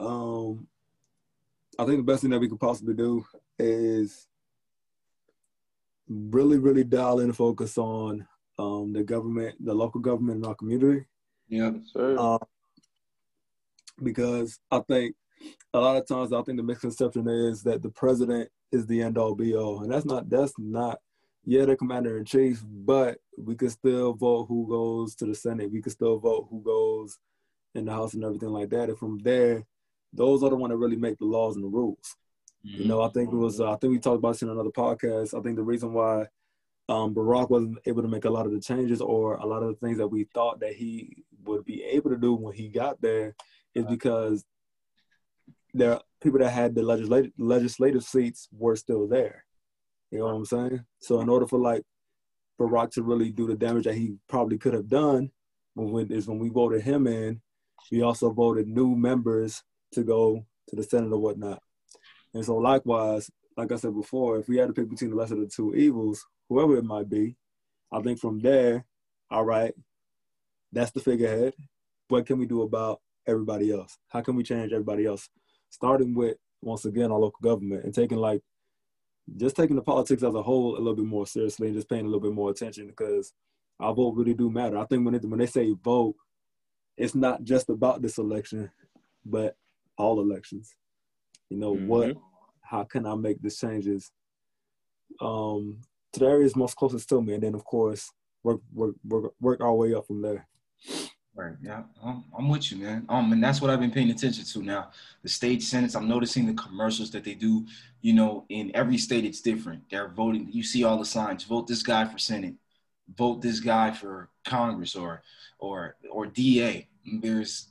um, I think the best thing that we could possibly do is really, really dial in and focus on um, the government, the local government in our community. Yeah, Sir. Um, because I think a lot of times I think the misconception is that the president is the end all be all, and that's not that's not. Yeah, the commander in chief, but we could still vote who goes to the Senate. We could still vote who goes in the House and everything like that. And from there, those are the one that really make the laws and the rules. You know, I think it was. Uh, I think we talked about this in another podcast. I think the reason why um, Barack wasn't able to make a lot of the changes or a lot of the things that we thought that he would be able to do when he got there is because there are people that had the legislative legislative seats were still there. You know what I'm saying? So in order for like Barack to really do the damage that he probably could have done, when is when we voted him in, we also voted new members to go to the Senate or whatnot. And so likewise, like I said before, if we had to pick between the lesser of the two evils, whoever it might be, I think from there, all right, that's the figurehead. What can we do about everybody else? How can we change everybody else? Starting with once again our local government and taking like just taking the politics as a whole a little bit more seriously and just paying a little bit more attention because our vote really do matter. I think when it, when they say vote, it's not just about this election, but all elections. You know Mhm. what? How can I make the changes um, to the areas most closest to me, and then of course work work work, work our way up from there. Right. Yeah, I'm, I'm with you, man. Um, and that's what I've been paying attention to now. The state senates. I'm noticing the commercials that they do. You know, in every state, it's different. They're voting. You see all the signs. Vote this guy for senate. Vote this guy for Congress or or or DA. There's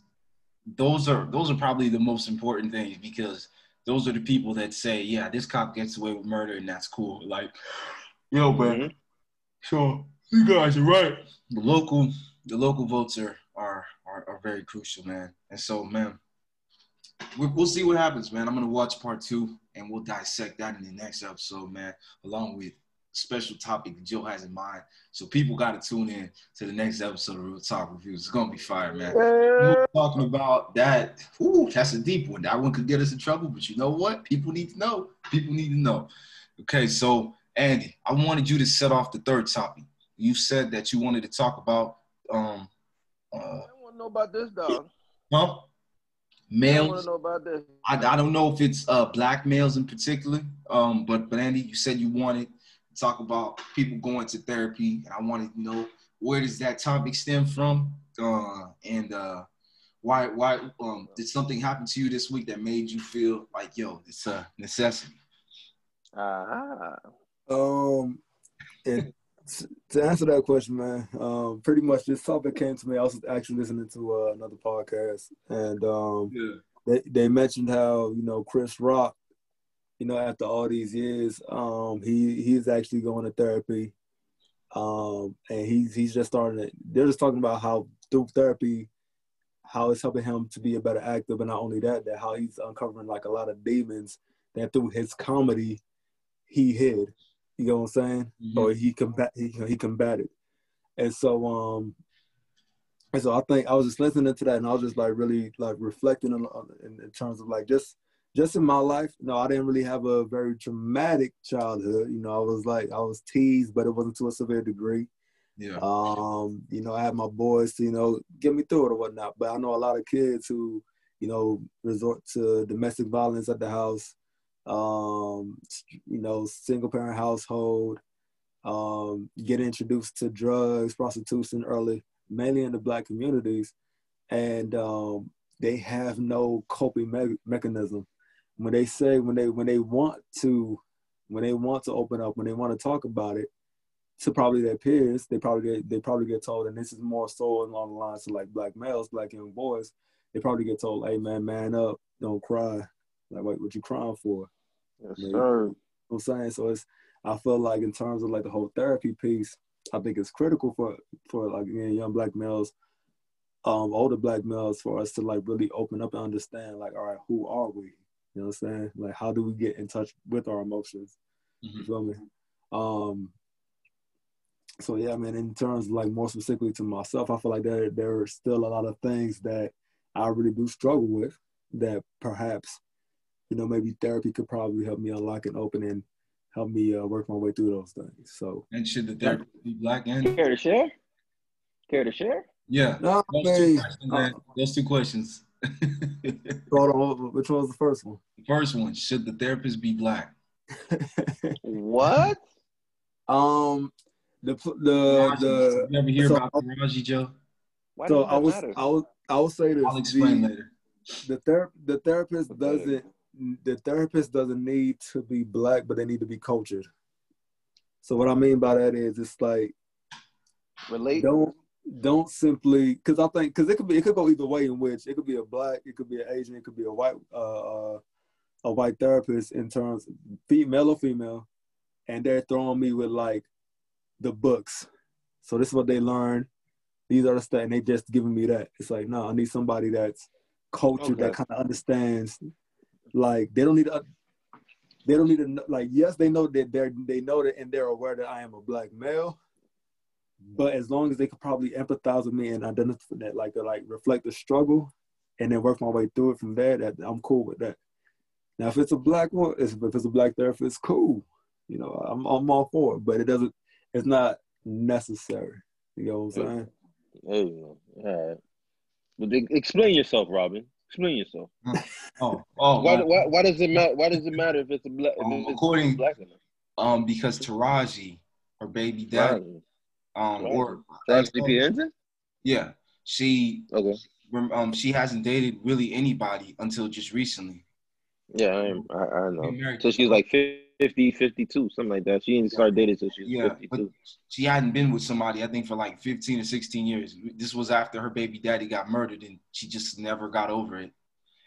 those are those are probably the most important things because those are the people that say, yeah, this cop gets away with murder and that's cool. Like, yo, man. Mhm. So you guys are right. The local, the local votes are are are, are very crucial, man. And so, man, we'll see what happens, man. I'm gonna watch part two, and we'll dissect that in the next episode, man, along with special topic Joe has in mind. So people got to tune in to the next episode of Real Talk Reviews. It's gonna be fire, man. We're talking about that. Ooh, that's a deep one. That one could get us in trouble, but you know what? People need to know. People need to know. Okay, so Andy, I wanted you to set off the third topic. You said that you wanted to talk about um uh I want to know about this, dog. huh? I Males. to know about this. I, I don't know if it's uh black males in particular. Um, but but Andy, you said you wanted talk about people going to therapy, and I wanted to know where does that topic stem from? Uh and uh why why um did something happen to you this week that made you feel like yo, it's a necessity? Ah, Um, and to answer that question, man, um, pretty much this topic came to me. I was actually listening to uh, another podcast, and um, Yeah. they they mentioned how you know Chris Rock, you know, after all these years, um, he he's actually going to therapy, um, and he's he's just starting. To, they're just talking about how through therapy, how it's helping him to be a better actor, but not only that, that how he's uncovering like a lot of demons that through his comedy he hid. You know what I'm saying? Mhm. Or he combat he he combated, and so um. And so I think I was just listening to that, and I was just like really like reflecting on, on in, in terms of like just just in my life. No, I didn't really have a very traumatic childhood. You know, I was like I was teased, but it wasn't to a severe degree. Yeah. Um, you know, I had my boys to, you know, get me through it or whatnot. But I know a lot of kids who, you know, resort to domestic violence at the house, um, you know, single parent household, um, get introduced to drugs, prostitution early, mainly in the black communities. And um, they have no coping me- mechanism. When they say, when they, when they want to, when they want to open up, when they want to talk about it, to probably their peers, they probably get they probably get told, and this is more so along the lines of like black males, black young boys, they probably get told, "Hey man, man up, don't cry." Like, what, what you crying for? yes, Maybe. sir. You know what I'm saying? So it's I feel like in terms of like the whole therapy piece, I think it's critical for for like again, young black males um older black males for us to like really open up and understand like all right who are we you know what i'm saying like how do we get in touch with our emotions mm-hmm. you feel me um so yeah, I mean, in terms of like more specifically to myself, I feel like there there are still a lot of things that I really do struggle with that perhaps, you know, maybe therapy could probably help me unlock and open and help me uh, work my way through those things. So and should the therapy be black and care to share? Care to share? Yeah. No, those, two questions, uh, those two questions. Hold on, which one was the first one? The first one, should the therapist be black? what? Um, the the the. You ever hear so, about Taraji Joe? Why so I was I was I will say this. I'll explain the, later. The ther- the therapist doesn't the therapist doesn't need to be black, but they need to be cultured. So what I mean by that is it's like relate. Don't don't simply because I think because it could be it could go either way in which it could be a black, it could be an Asian, it could be a white uh, uh a white therapist in terms female or female, and they're throwing me with like the books. So this is what they learn. These are the stuff, and they just giving me that. It's like, no, I need somebody that's cultured okay. that kind of understands. Like they don't need to, they don't need to like. Yes, they know that they're they know that and they're aware that I am a black male. But as long as they could probably empathize with me and identify that, like, like reflect the struggle, and then work my way through it from there, that I'm cool with that. Now, if it's a black one, if it's a black therapist, cool. You know, I'm I'm all for it, but it doesn't it's not necessary. You know what I'm saying? Hey, all right. But explain yourself, Robin. Explain yourself. oh, oh. why, why, why does it matter? Why does it matter if it's a black? Um, according, black um, because Taraji, her baby daddy, um, right. or Henson. Yeah, she. Okay. Um, she hasn't dated really anybody until just recently. Yeah, I, I, I know. So she's like 50, 52, something like that. She didn't start dating until she was yeah, 52. she hadn't been with somebody, I think, for like 15 or 16 years. This was after her baby daddy got murdered, and she just never got over it.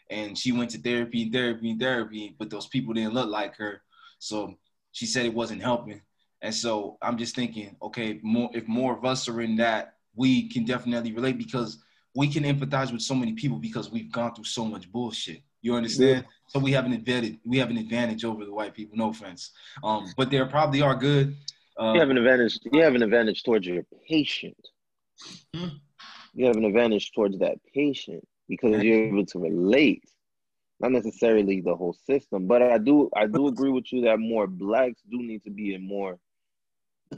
And she went to therapy and therapy and therapy, but those people didn't look like her. So she said it wasn't helping. And so I'm just thinking, okay, more if more of us are in that, we can definitely relate because we can empathize with so many people because we've gone through so much bullshit. You understand? Yeah. So we have an advantage. We have an advantage over the white people. No offense, um, but there probably are good. Uh, you have an advantage. You have an advantage towards your patient. Hmm? You have an advantage towards that patient because you're able to relate, not necessarily the whole system. But I do, I do agree with you that more blacks do need to be in more,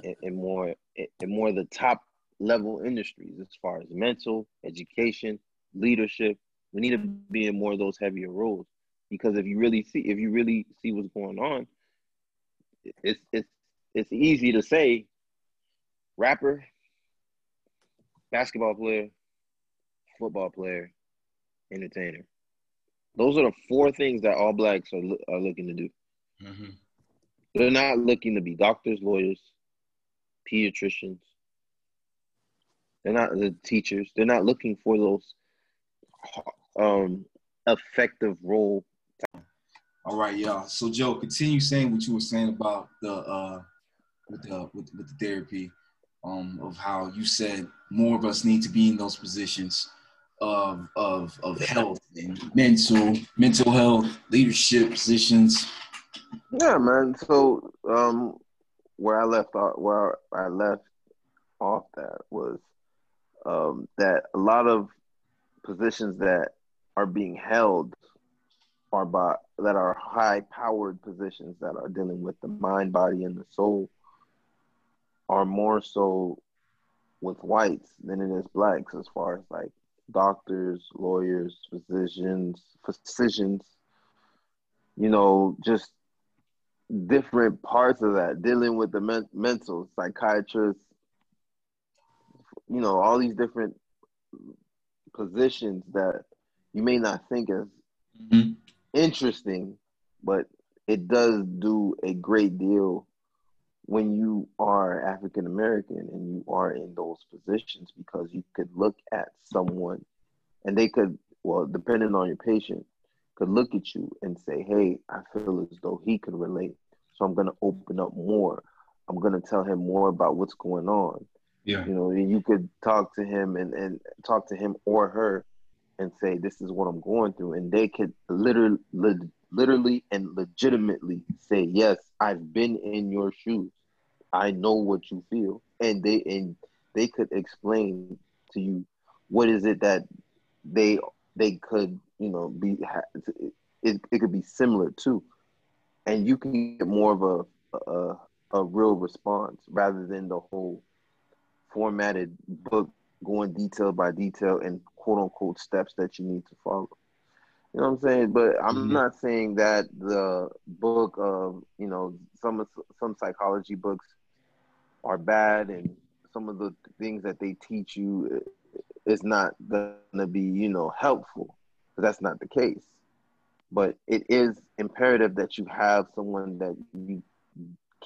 in, in more, in more the top level industries as far as mental education, leadership, we need to be in more of those heavier roles because if you really see if you really see what's going on, it's it's it's easy to say rapper, basketball player, football player, entertainer. Those are the four things that all blacks are, are looking to do. Mm-hmm. They're not looking to be doctors, lawyers, pediatricians. They're not the teachers. They're not looking for those um, effective role. All right, y'all. So Joe, continue saying what you were saying about the uh, with the with, with the therapy, um, of how you said more of us need to be in those positions of of of health and mental mental health leadership positions. Yeah, man. So um, where I left off, where I left off that was um, that a lot of positions that are being held are by that are high powered positions that are dealing with the mind, body, and the soul are more so with whites than it is blacks as far as like doctors, lawyers, physicians, physicians, you know, just different parts of that, dealing with the men- mental, psychiatrists, you know, all these different positions that you may not think as mm-hmm. interesting, but it does do a great deal when you are African American and you are in those positions because you could look at someone and they could, well, depending on your patient, could look at you and say, Hey, I feel as though he could relate. So I'm going to open up more. I'm going to tell him more about what's going on. Yeah. You know, you could talk to him and, and talk to him or her and say, This is what I'm going through. And they could literally literally and legitimately say, Yes, I've been in your shoes. I know what you feel. And they and they could explain to you what is it that they they could, you know, be it, it could be similar too, And you can get more of a, a a real response rather than the whole formatted book going detail by detail and quote unquote steps that you need to follow. You know what I'm saying? But I'm mm-hmm. not saying that the book of you know some some psychology books are bad and some of the things that they teach you is not gonna be you know helpful. That's not the case. But it is imperative that you have someone that you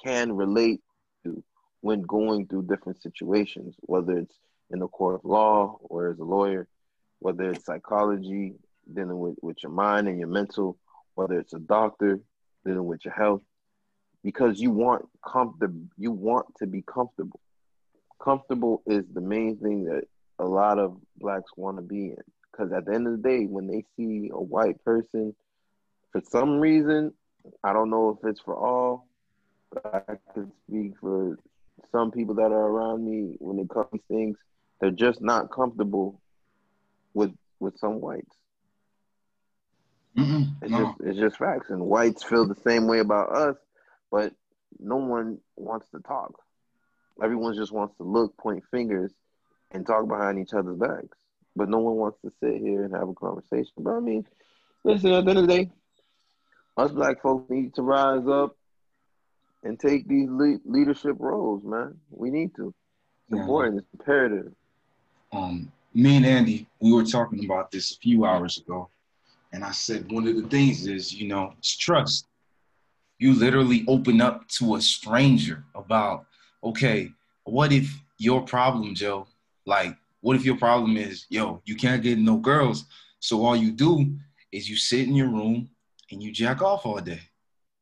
can relate to when going through different situations, whether it's in the court of law or as a lawyer, whether it's psychology, dealing with, with your mind and your mental, whether it's a doctor, dealing with your health, because you want comfortable you want to be comfortable. Comfortable is the main thing that a lot of blacks want to be in. Because at the end of the day, when they see a white person, for some reason, I don't know if it's for all, but I can speak for some people that are around me when it comes to things, they're just not comfortable with with some whites. Mm-mm, it's no. just it's just facts, and whites feel the same way about us, but no one wants to talk. Everyone just wants to look, point fingers, and talk behind each other's backs. But no one wants to sit here and have a conversation. But I mean, listen, at the end of the day, us black folks need to rise up and take these le- leadership roles, man. We need to. It's yeah. important. It's imperative. Um, me and Andy, we were talking about this a few hours ago, and I said one of the things is, you know, it's trust. You literally open up to a stranger about, okay, what if your problem, Joe? Like, what if your problem is, yo, you can't get no girls, so all you do is you sit in your room and you jack off all day.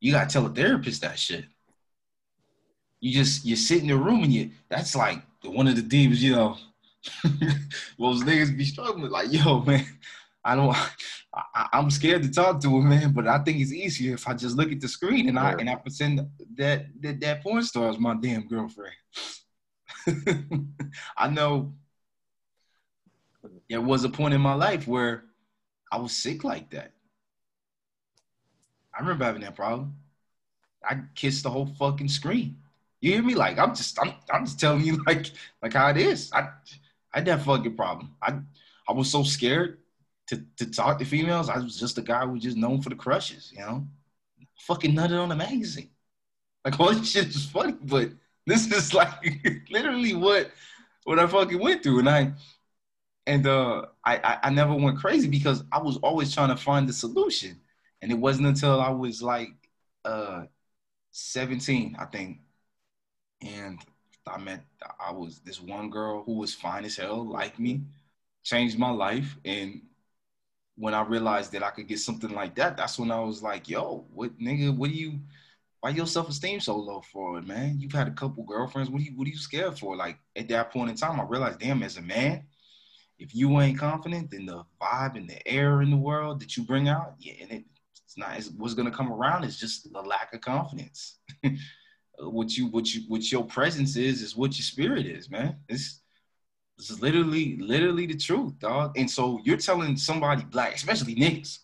You gotta tell a therapist that shit you just you sit in the room and you that's like one of the demons, you know. those niggas be struggling like, yo, man, I don't I, am scared to talk to him, man, but I think it's easier if I just look at the screen and I and I pretend that that, that porn star is my damn girlfriend. I know there was a point in my life where I was sick like that. I remember having that problem. I kissed the whole fucking screen. You hear me? Like I'm just I'm I'm just telling you like like how it is. I I had that fucking problem. I I was so scared to to talk to females. I was just a guy who was just known for the crushes, you know. Fucking nutted on a magazine. Like all this shit is funny, but this is like literally what what I fucking went through. And I and uh I, I I never went crazy because I was always trying to find the solution. And it wasn't until I was like uh 17, I think, and I met I was this one girl who was fine as hell, like me, changed my life. And when I realized that I could get something like that, that's when I was like, yo, what nigga, what do you why your self-esteem so low for it, man? You've had a couple girlfriends. What are you what are you scared for? Like at that point in time, I realized, damn, as a man, if you ain't confident, then the vibe and the air in the world that you bring out, yeah, and it, it's not it's, what's gonna come around is just the lack of confidence. what you what you what your presence is is what your spirit is, man. It's this is literally literally the truth, dog. And so you're telling somebody black, especially niggas.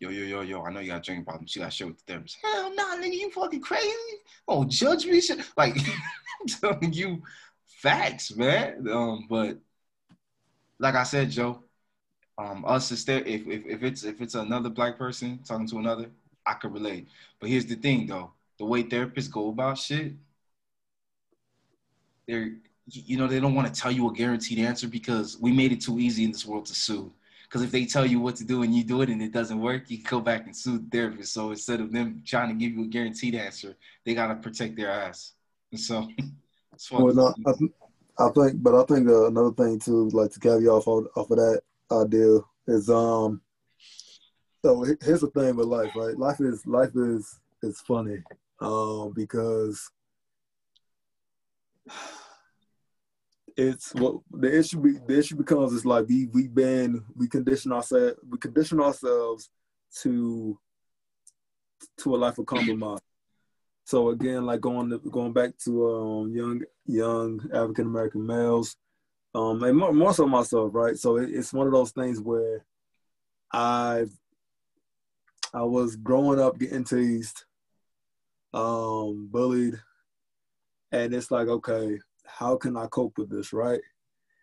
Yo, yo, yo, yo, I know you got a drinking. You got shit with the therapist. Hell nah, nigga, you fucking crazy. Oh, judge me. Shit. Like, I'm telling you facts, man. Um, but like I said, Joe, um, us is there. If, if if it's if it's another black person talking to another, I could relate. But here's the thing, though the way therapists go about shit, they're you know they don't want to tell you a guaranteed answer because we made it too easy in this world to sue. Because if they tell you what to do and you do it and it doesn't work, you can go back and sue the therapist. So instead of them trying to give you a guaranteed answer, they gotta protect their ass. And so, well, no, I, think, but I think uh, another thing too, like to carry off of, off of that idea is um. So here's the thing with life, right? Life is life is is funny um, because it's what the issue the issue becomes is like we we been we condition ourselves we condition ourselves to to a life of compromise. So again, like going to, going back to um, young young African American males, um, and more, more so myself, right? So it, it's one of those things where I I was growing up getting teased, um, bullied, and it's like, okay, how can I cope with this, right?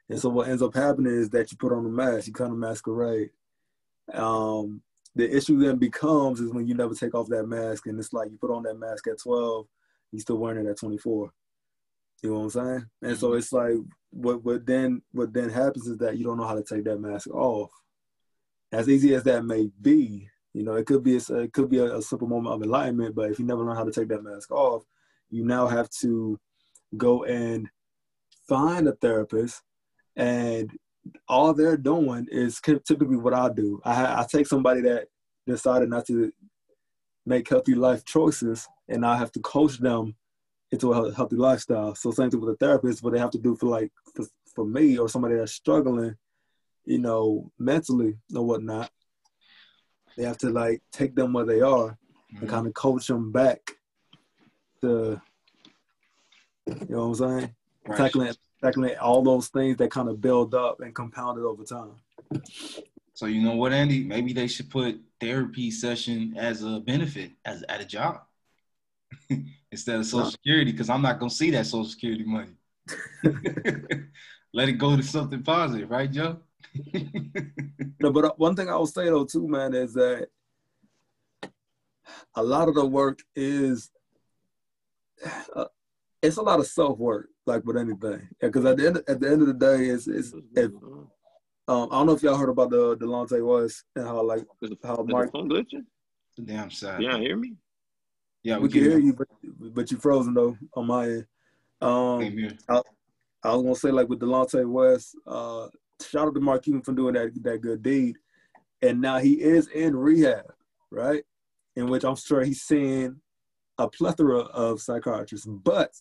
And so what ends up happening is that you put on a mask, you kind of masquerade. Um, the issue then becomes is when you never take off that mask, and it's like you put on that mask at 12, you still wearing it at 24. You know what I'm saying? And so mm-hmm. it's like what what then what then happens is that you don't know how to take that mask off. As easy as that may be, you know, it could be a, it could be a, a simple moment of enlightenment, but if you never learn how to take that mask off, you now have to go and find a therapist and all they're doing is typically what I do. I, I take somebody that decided not to make healthy life choices, and I have to coach them into a healthy lifestyle. So same thing with a therapist, what they have to do for like for, for me or somebody that's struggling, you know, mentally or whatnot. They have to like take them where they are mm-hmm. and kind of coach them back to, you know what I'm saying? Right. Tackling tackling all those things that kind of build up and compounded over time. So you know what, Andy? Maybe they should put therapy session as a benefit as at a job instead of Social Security, because I'm not gonna see that Social Security money. Let it go to something positive, right, Joe? no, but uh, one thing I will say though too, man, is that a lot of the work is uh, it's a lot of self work like with anything. Because at the end at the end of the day, it's, it's if, um, I don't know if y'all heard about the Delonte West and how like how Mark glitching. Damn sad. Yeah, hear me. Yeah, we, we can hear you, but but you're frozen though on my end. Um, I, I, was gonna say like with Delonte West, uh, shout out to Mark Cuban for doing that that good deed, and now he is in rehab, right? In which I'm sure he's seeing a plethora of psychiatrists, but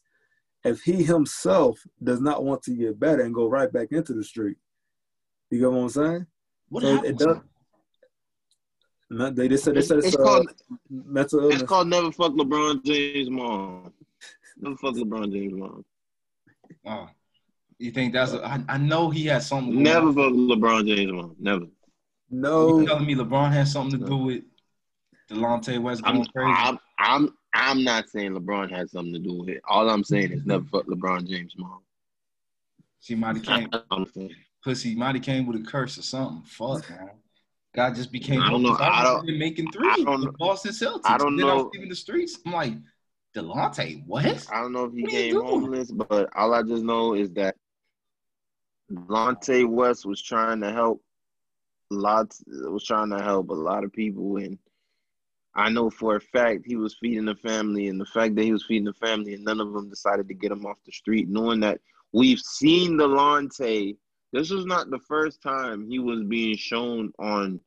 if he himself does not want to get better and go right back into the street. You get what I'm saying? What so it does. They just said they said it's, it's uh, called mental illness. It's called never fuck LeBron James' mom. Never fuck LeBron James' mom. Oh, you think that's? A, I, I know he has something. Never fuck LeBron James' mom. Never. No. You telling me LeBron has something to do with Delonte West going I'm, crazy? I'm, I'm I'm not saying LeBron has something to do with it. All I'm saying is never fuck LeBron James' mom. She might have came. Pussy might have came with a curse or something. Fuck man. God just became. I don't know. I don't making three. I don't know. Boston Celtics. I don't then know. I was leaving the streets. I'm like, Delonte, what? I don't know if he came homeless, but all I just know is that Delonte West was trying to help lots. Was trying to help a lot of people, and I know for a fact he was feeding the family, and the fact that he was feeding the family, and none of them decided to get him off the street, knowing that we've seen Delonte. This was not the first time he was being shown on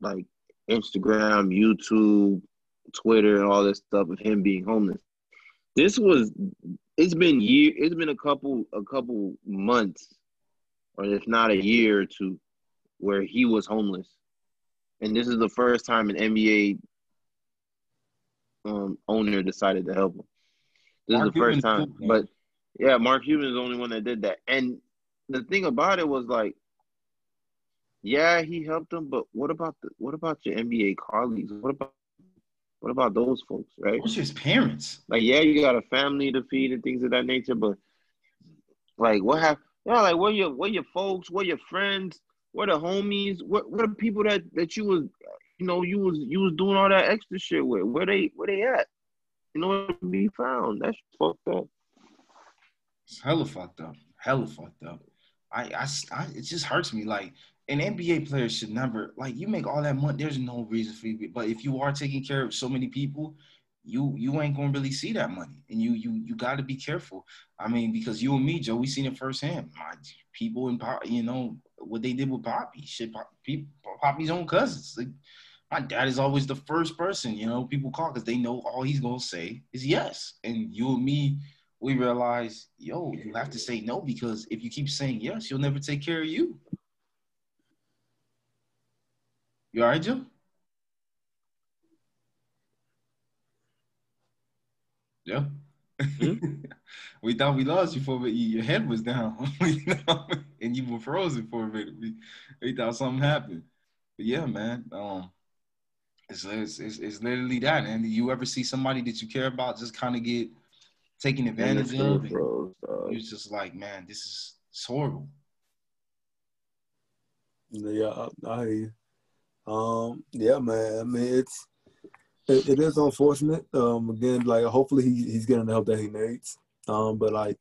like Instagram, YouTube, Twitter, and all this stuff of him being homeless. This was it's been year it's been a couple a couple months, or if not a year or two, where he was homeless. And this is the first time an NBA um, owner decided to help him. This Mark is the first time, too, but yeah, Mark Cuban is the only one that did that. And the thing about it was like, yeah, he helped him, but what about the what about your NBA colleagues? What about what about those folks, right? What's his parents? Like, yeah, you got a family to feed and things of that nature, but like, what have yeah, like, where your where your folks, where your friends, where the homies, what what are people that that you was you know, you was you was doing all that extra shit with. Where they where they at? You know, to be found. That's fucked up. It's hella fucked up. Hella fucked up. I, I, I it just hurts me. Like an NBA player should never like you make all that money. There's no reason for you. But if you are taking care of so many people, you you ain't gonna really see that money, and you you you got to be careful. I mean, because you and me, Joe, we seen it firsthand. My people and you know what they did with Poppy. Shit, Poppy, Poppy's own cousins. Like, my dad is always the first person, you know, people call because they know all he's gonna say is yes. And you and me we realize, yo, you have to say no because if you keep saying yes, you'll never take care of you. You all right, Jim? Yeah. we thought we lost you for a bit. Your head was down, you know, and you were frozen for a minute. We, we thought something happened. But yeah, man, um, it's, it's, it's, it's literally that. And you ever see somebody that you care about just kind of get taken advantage of? You're just like, man, this is it's horrible. Yeah, I, um, yeah, man. I mean, it's it, it is unfortunate. Um, again, like hopefully he, he's getting the help that he needs. Um, but like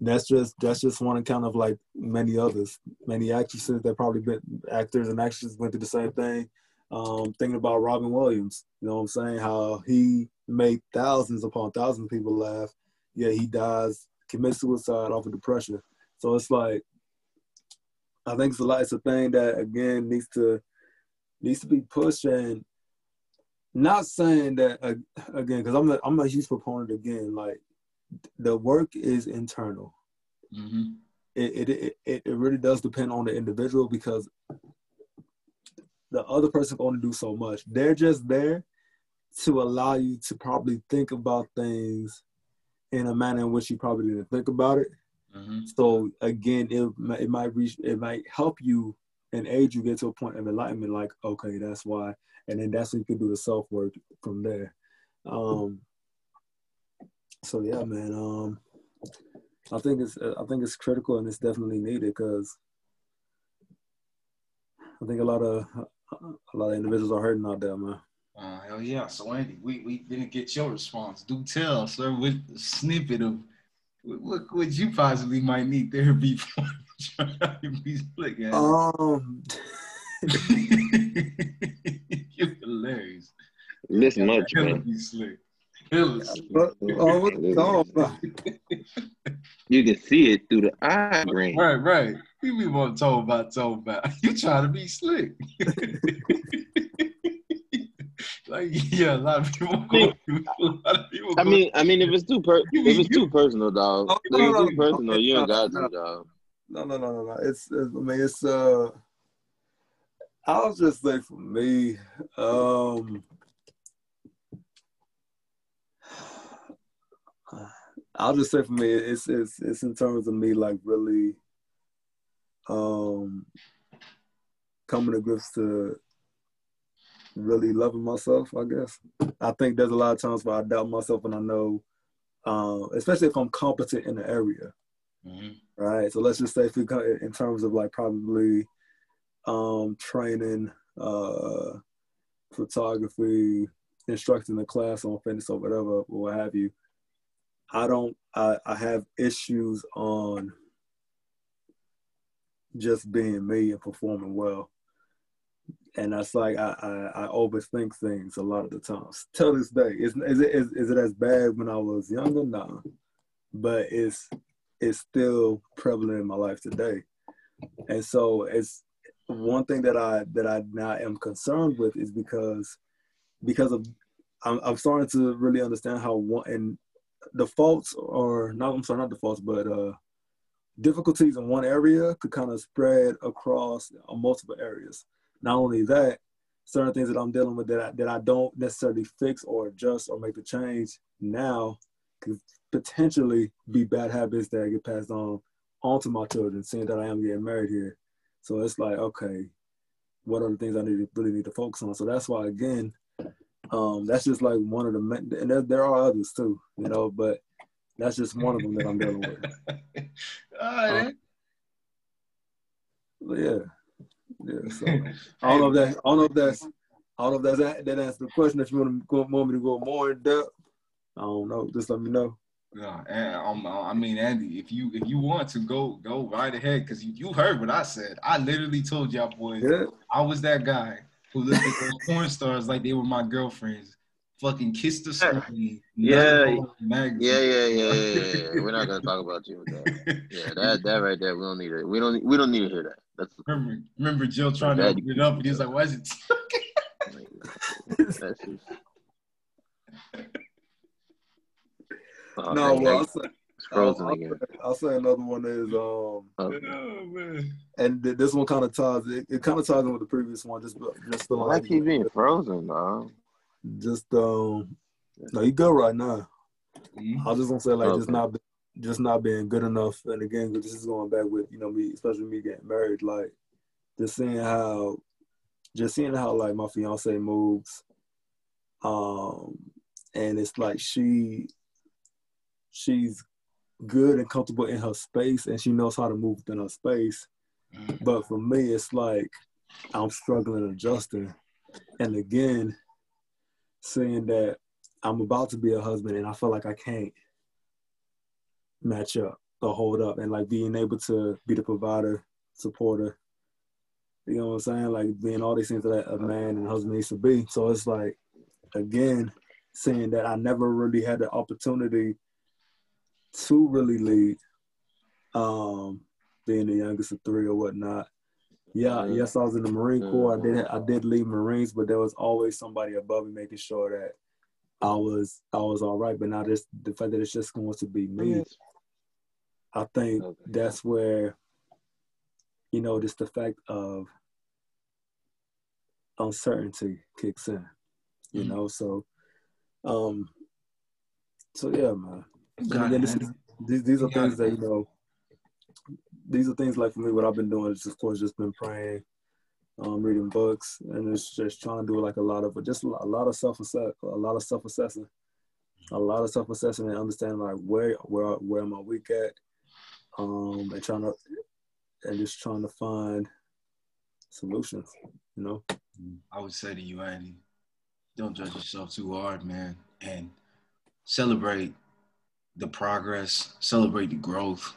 that's just that's just one kind of like many others, many actresses that probably been actors and actresses went through the same thing. Um, thinking about Robin Williams, you know what I'm saying? How he made thousands upon thousands of people laugh, yeah, he dies, commits suicide off of depression. So it's like I think it's a lot. It's a thing that again needs to needs to be pushed and not saying that uh, again because I'm a, I'm a huge proponent again. Like the work is internal. Mm-hmm. It, it it it really does depend on the individual because the other person can only do so much. They're just there to allow you to probably think about things in a manner in which you probably didn't think about it. Mm-hmm. So again, it it might reach, it might help you and aid you get to a point of enlightenment. Like, okay, that's why and then that's when you can do the self work from there. Um, so yeah, man. Um, I think it's I think it's critical and it's definitely needed because I think a lot of a lot of individuals are hurting out there, man. Uh, hell yeah. So Andy, we, we didn't get your response. Do tell, sir, with a snippet of what what you possibly might need therapy for trying to be slick. Um You're hilarious. This much, man. Slick. Oh, you can see it through the eye ring. Right, right. You be want to talk about talk about. You trying to be slick. like yeah, a lot of people. Go, a lot of people. I mean, I mean, if it's too per, if it's too personal, dog. Oh, no, no, too personal, you ain't got to, dog. No, no, no, no, no. It's, it's I mean, it's uh I'll just say for me, um, I'll just say for me, it's it's it's in terms of me like really um coming to grips to really loving myself, I guess. I think there's a lot of times where I doubt myself and I know, um, especially if I'm competent in the area. Mm-hmm. Right. So let's just say if we in terms of like probably um, training, uh, photography, instructing the class on fitness or whatever, or what have you. I don't. I, I have issues on just being me and performing well, and that's like I, I, I overthink things a lot of the times. Till this day, is is it is, is it as bad when I was younger? Nah, but it's it's still prevalent in my life today, and so it's one thing that I that I now am concerned with is because because of I'm, I'm starting to really understand how one and the faults or not I'm sorry not the faults but uh difficulties in one area could kind of spread across uh, multiple areas. Not only that, certain things that I'm dealing with that I, that I don't necessarily fix or adjust or make the change now could potentially be bad habits that get passed on onto my children, seeing that I am getting married here. So it's like, okay, what are the things I need to really need to focus on? So that's why again, um, that's just like one of the and there, there are others too, you know, but that's just one of them that I'm dealing with. All right. Um, yeah, yeah. So I don't know if that I don't know if that's I don't know if that's that answers the question. If you want to go, want me to go more in depth, I don't know. Just let me know. Yeah, and um, I mean, Andy, if you if you want to go go right ahead, because you, you heard what I said. I literally told y'all boys yeah. I was that guy who looked at those porn stars like they were my girlfriends. Fucking kissed the screen. Yeah, yeah, yeah, yeah, yeah, yeah, yeah. We're not gonna talk about you with that. Yeah, that that right there, we don't need it. We don't we don't need to hear that. That's remember remember Jill trying to open it up, and he's like, "Why is it?" That's just. Oh, no, well, frozen I'll, again. Say, I'll say another one is um, Oh, and th- this one kind of ties. It, it kind of ties in with the previous one. Just just the Why keep being frozen, dog? Just um. No, you good right now. Mhm. I was just gonna say like just not just not being good enough. And again, this is going back with you know me, especially me getting married. Like just seeing how, just seeing how like my fiance moves, um, and it's like she, she's good and comfortable in her space, and she knows how to move within her space. Mhm. But for me, it's like I'm struggling adjusting, and again, seeing that I'm about to be a husband, and I feel like I can't match up or hold up, and like being able to be the provider, supporter. You know what I'm saying? Like being all these things that a man and husband needs to be. So it's like, again, saying that I never really had the opportunity to really lead, um, being the youngest of three or whatnot. Yeah, yes, I was in the Marine Corps. I Mhm. did I did lead Marines, but there was always somebody above me making sure that I was I was all right. But now this the fact that it's just going to be me, I think Okay. that's where, you know, just the fact of uncertainty kicks in. You Mhm. know, so um so yeah, man. You again, this these these are things that, you know, these are things like for me what I've been doing is of course just been praying, um, reading books, and it's just trying to do like a lot of just a lot of self assess a lot of self assessing. A lot of self assessing and understanding like where where where am I weak at? Um and trying to and just trying to find solutions, you know. I would say to you, Andy, don't judge yourself too hard, man, and celebrate the progress, celebrate the growth.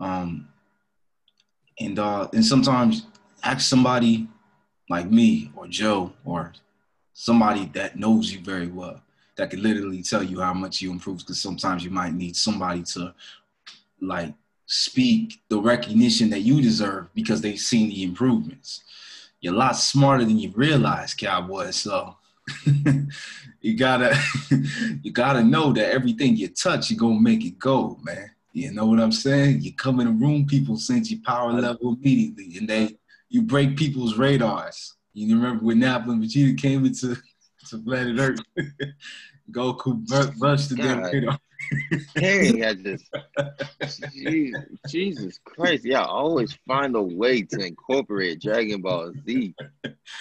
Um, and uh, and sometimes ask somebody like me or Joe or somebody that knows you very well that could literally tell you how much you improved Because sometimes you might need somebody to like speak the recognition that you deserve because they've seen the improvements you're a lot smarter than you realize, cowboy. So you gotta you gotta know that everything you touch, you're gonna make it go, man. You know what I'm saying? You come in a room, people sense your power level immediately, and they you break people's radars. You remember when Nappa and Vegeta came into to planet Earth? Goku bur- busted their God. radar. Dang, I just Jesus, Jesus Christ. Yeah, I always find a way to incorporate Dragon Ball Z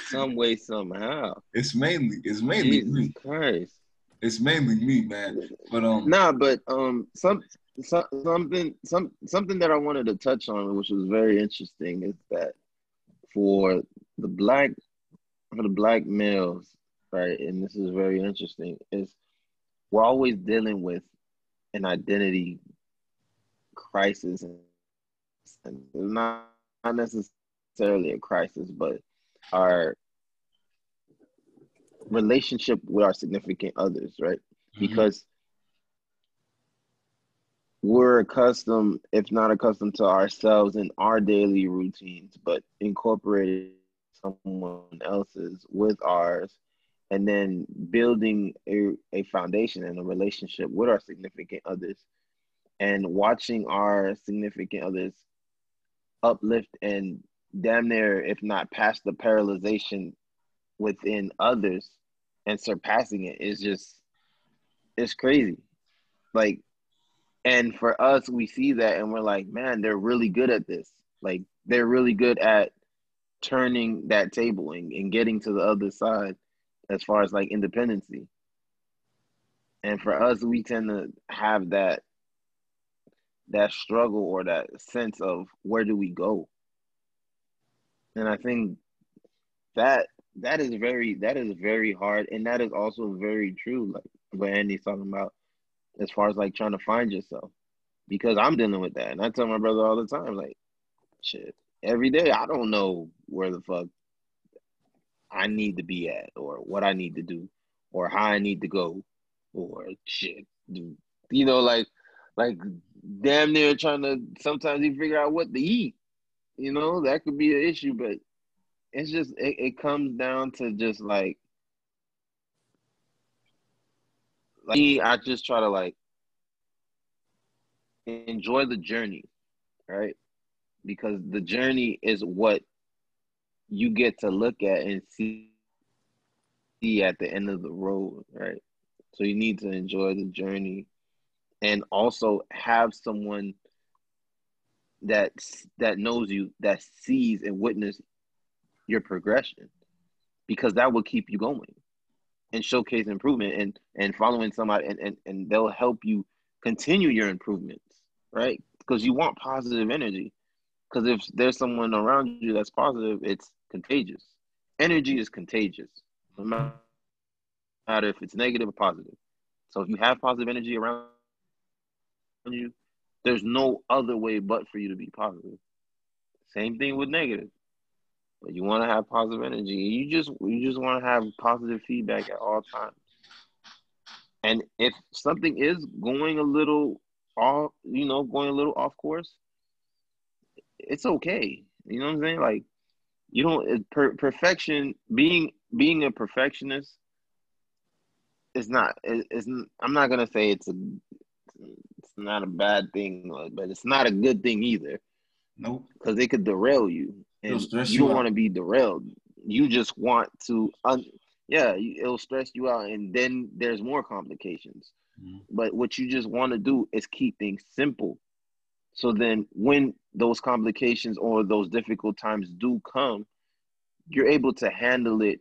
some way, somehow. It's mainly it's mainly Jesus me. Christ. It's mainly me, man. But um, Nah, but um some, some something some something that I wanted to touch on, which was very interesting, is that for the black for the black males, right, and this is very interesting, is we're always dealing with an identity crisis and not, not necessarily a crisis, but our relationship with our significant others, right? Mm-hmm. Because we're accustomed, if not accustomed to ourselves in our daily routines, but incorporating someone else's with ours and then building a, a foundation and a relationship with our significant others and watching our significant others uplift and damn near if not past the paralyzation within others and surpassing it is just it's crazy. Like and for us we see that and we're like man they're really good at this. Like they're really good at turning that table and, and getting to the other side as far as like independency. And for us we tend to have that that struggle or that sense of where do we go? And i think that that is very that is very hard. And that is also very true like what andy's talking about as far as like trying to find yourself because i'm dealing with that and i tell my brother all the time like shit every day i don't know where the fuck i need to be at or what i need to do or how i need to go or shit you know like like damn near trying to sometimes you figure out what to eat you know that could be an issue but it's just it, it comes down to just like like me, I just try to like enjoy the journey, right? Because the journey is what you get to look at and see see at the end of the road, right? So you need to enjoy the journey and also have someone that that knows you that sees and witness your progression because that will keep you going and showcase improvement and and following somebody and, and, and they'll help you continue your improvements right? Because you want positive energy. Because if there's someone around you that's positive it's contagious. Energy is contagious no matter if it's negative or positive. So if you have positive energy around you there's no other way but for you to be positive. Same thing with negative but you want to have positive energy. You just you just want to have positive feedback at all times. And if something is going a little off, you know, going a little off course, it's okay. You know what I'm saying? Like you don't per, perfection being being a perfectionist is not it's I'm not gonna say it's a it's not a bad thing, but it's not a good thing either. Nope. Because it could derail you and you don't want to be derailed. You just want to, un- yeah, it'll stress you out, and then there's more complications. Mm-hmm. But what you just want to do is keep things simple. So then, when those complications or those difficult times do come, you're able to handle it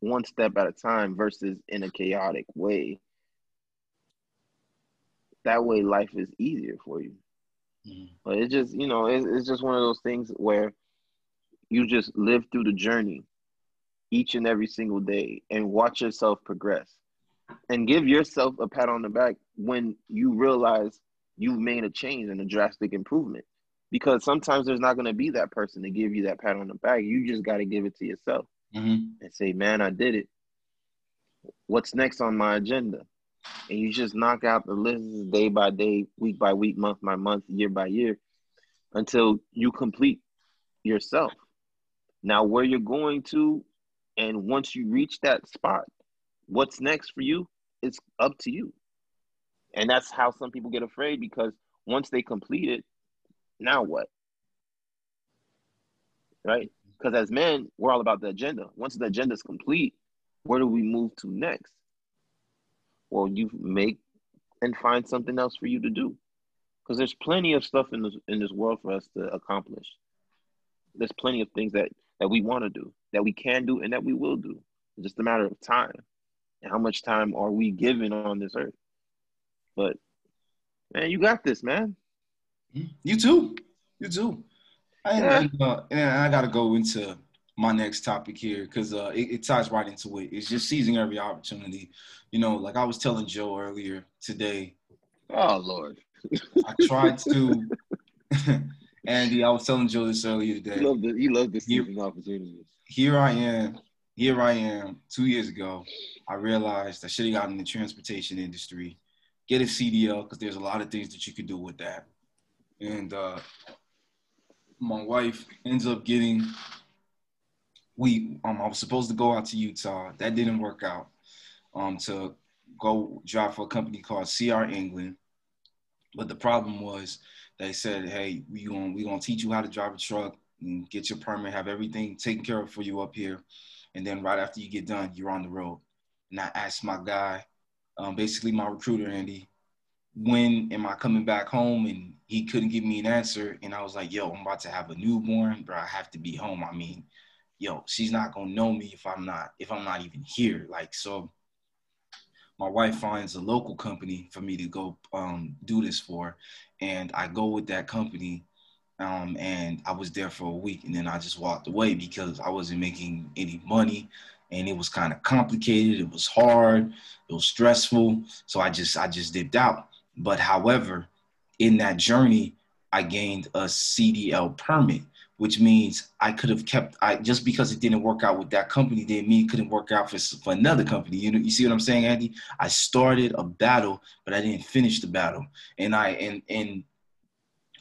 one step at a time versus in a chaotic way. That way, life is easier for you. Mm-hmm. But it's just, you know, it's, it's just one of those things where you just live through the journey each and every single day and watch yourself progress and give yourself a pat on the back when you realize you've made a change and a drastic improvement. Because sometimes there's not going to be that person to give you that pat on the back. You just got to give it to yourself mm-hmm. and say man i did it. What's next on my agenda? And you just knock out the list day by day week by week month by month year by year until you complete yourself now, where you're going to, and once you reach that spot, what's next for you is up to you. And that's how some people get afraid because once they complete it, now what? Right? Because as men, we're all about the agenda. Once the agenda is complete, where do we move to next? Well, you make and find something else for you to do. Because there's plenty of stuff in this in this world for us to accomplish. There's plenty of things that that we want to do, that we can do, and that we will do. It's just a matter of time. And how much time are we given on this earth? But man, you got this, man. You too. You too. Yeah. And, uh, and I got to go into my next topic here because uh, it, it, ties right into it. It's just seizing every opportunity. You know, like I was telling Joe earlier today. Oh Lord. I tried to Andy, I was telling Joe this earlier today. You love the you love the season opportunities. Here I am. Here I am. Two years ago, I realized I should have gotten in the transportation industry, get a CDL because there's a lot of things that you can do with that. And uh, my wife ends up getting. We um I was supposed to go out to Utah. That didn't work out. Um to go drive for a company called CR England. But the problem was they said, "Hey, we going we gonna teach you how to drive a truck and get your permit, have everything taken care of for you up here, and then right after you get done, you're on the road." And I asked my guy, um, basically my recruiter Andy, when am I coming back home? And he couldn't give me an answer. And I was like, "Yo, I'm about to have a newborn, but I have to be home." I mean, yo, she's not gonna know me if I'm not if I'm not even here. Like so my wife finds a local company for me to go um, do this for, and I go with that company. Um, and I was there for a week, and then I just walked away because I wasn't making any money, and it was kind of complicated. It was hard. It was stressful. So I just I just dipped out. But however, in that journey, I gained a CDL permit, which means I could have kept I just because it didn't work out with that company didn't mean it couldn't work out for, for another company. You know, you see what I'm saying, Andy? I started a battle, but I didn't finish the battle. And I and and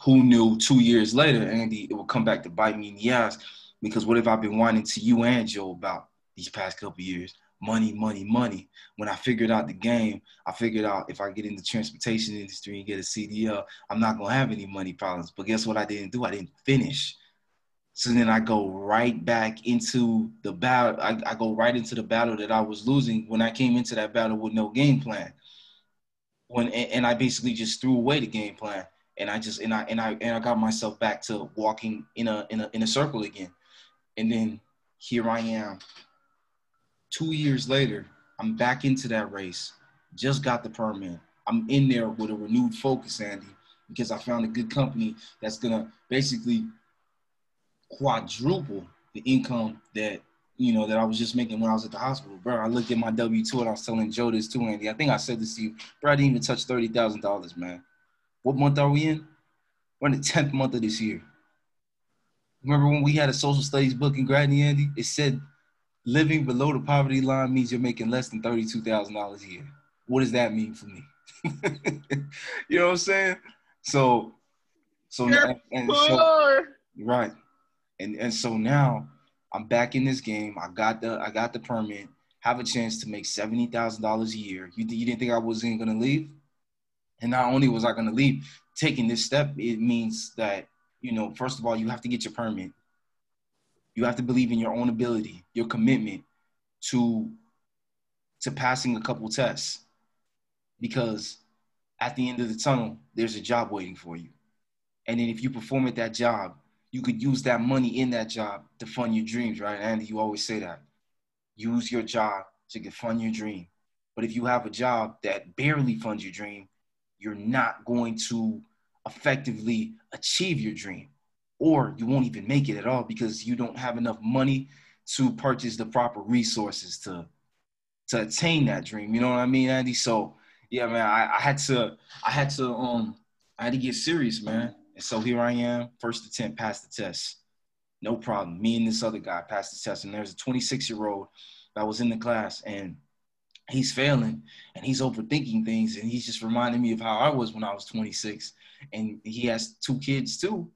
who knew two years later, Andy, it will come back to bite me in the ass because what have I been whining to you and Joe about these past couple years? money, money, money. When I figured out the game, I figured out if I get in the transportation industry and get a CDL, I'm not gonna have any money problems. But guess what I didn't do? I didn't finish. So then I go right back into the battle. I, I go right into the battle that I was losing when I came into that battle with no game plan. When and I basically just threw away the game plan and I just and I and I and I got myself back to walking in a in a in a circle again. And then here I am. Two years later, I'm back into that race. Just got the permit. I'm in there with a renewed focus, Andy, because I found a good company that's gonna basically quadruple the income that you know that I was just making when I was at the hospital, bro. I looked at my W two and I was telling Joe this too, Andy. I think I said this to you, bro. I didn't even touch thirty thousand dollars, man. What month are we in? We're in the tenth month of this year. Remember when we had a social studies book in Gradney, Andy? It said living below the poverty line means you're making less than thirty-two thousand dollars a year. What does that mean for me? you know what I'm saying? So, so, and, and so right, and and so now I'm back in this game. I got the I got the permit. Have a chance to make seventy thousand dollars a year. You you didn't think I wasn't gonna leave? And not only was I gonna leave, taking this step, it means that you know, first of all, you have to get your permit. You have to believe in your own ability, your commitment to to passing a couple tests. Because at the end of the tunnel, there's a job waiting for you. And then if you perform at that job, you could use that money in that job to fund your dreams, right? Andy, you always say that. Use your job to fund your dream. But if you have a job that barely funds your dream, you're not going to effectively achieve your dream or you won't even make it at all because you don't have enough money to purchase the proper resources to to attain that dream you know what i mean andy so yeah man i, I had to i had to um i had to get serious man and so here i am first attempt passed the test. No problem. Me and this other guy passed the test and there's a 26 year old that was in the class and he's failing and he's overthinking things and he's just reminding me of how I was when I was 26 and he has two kids too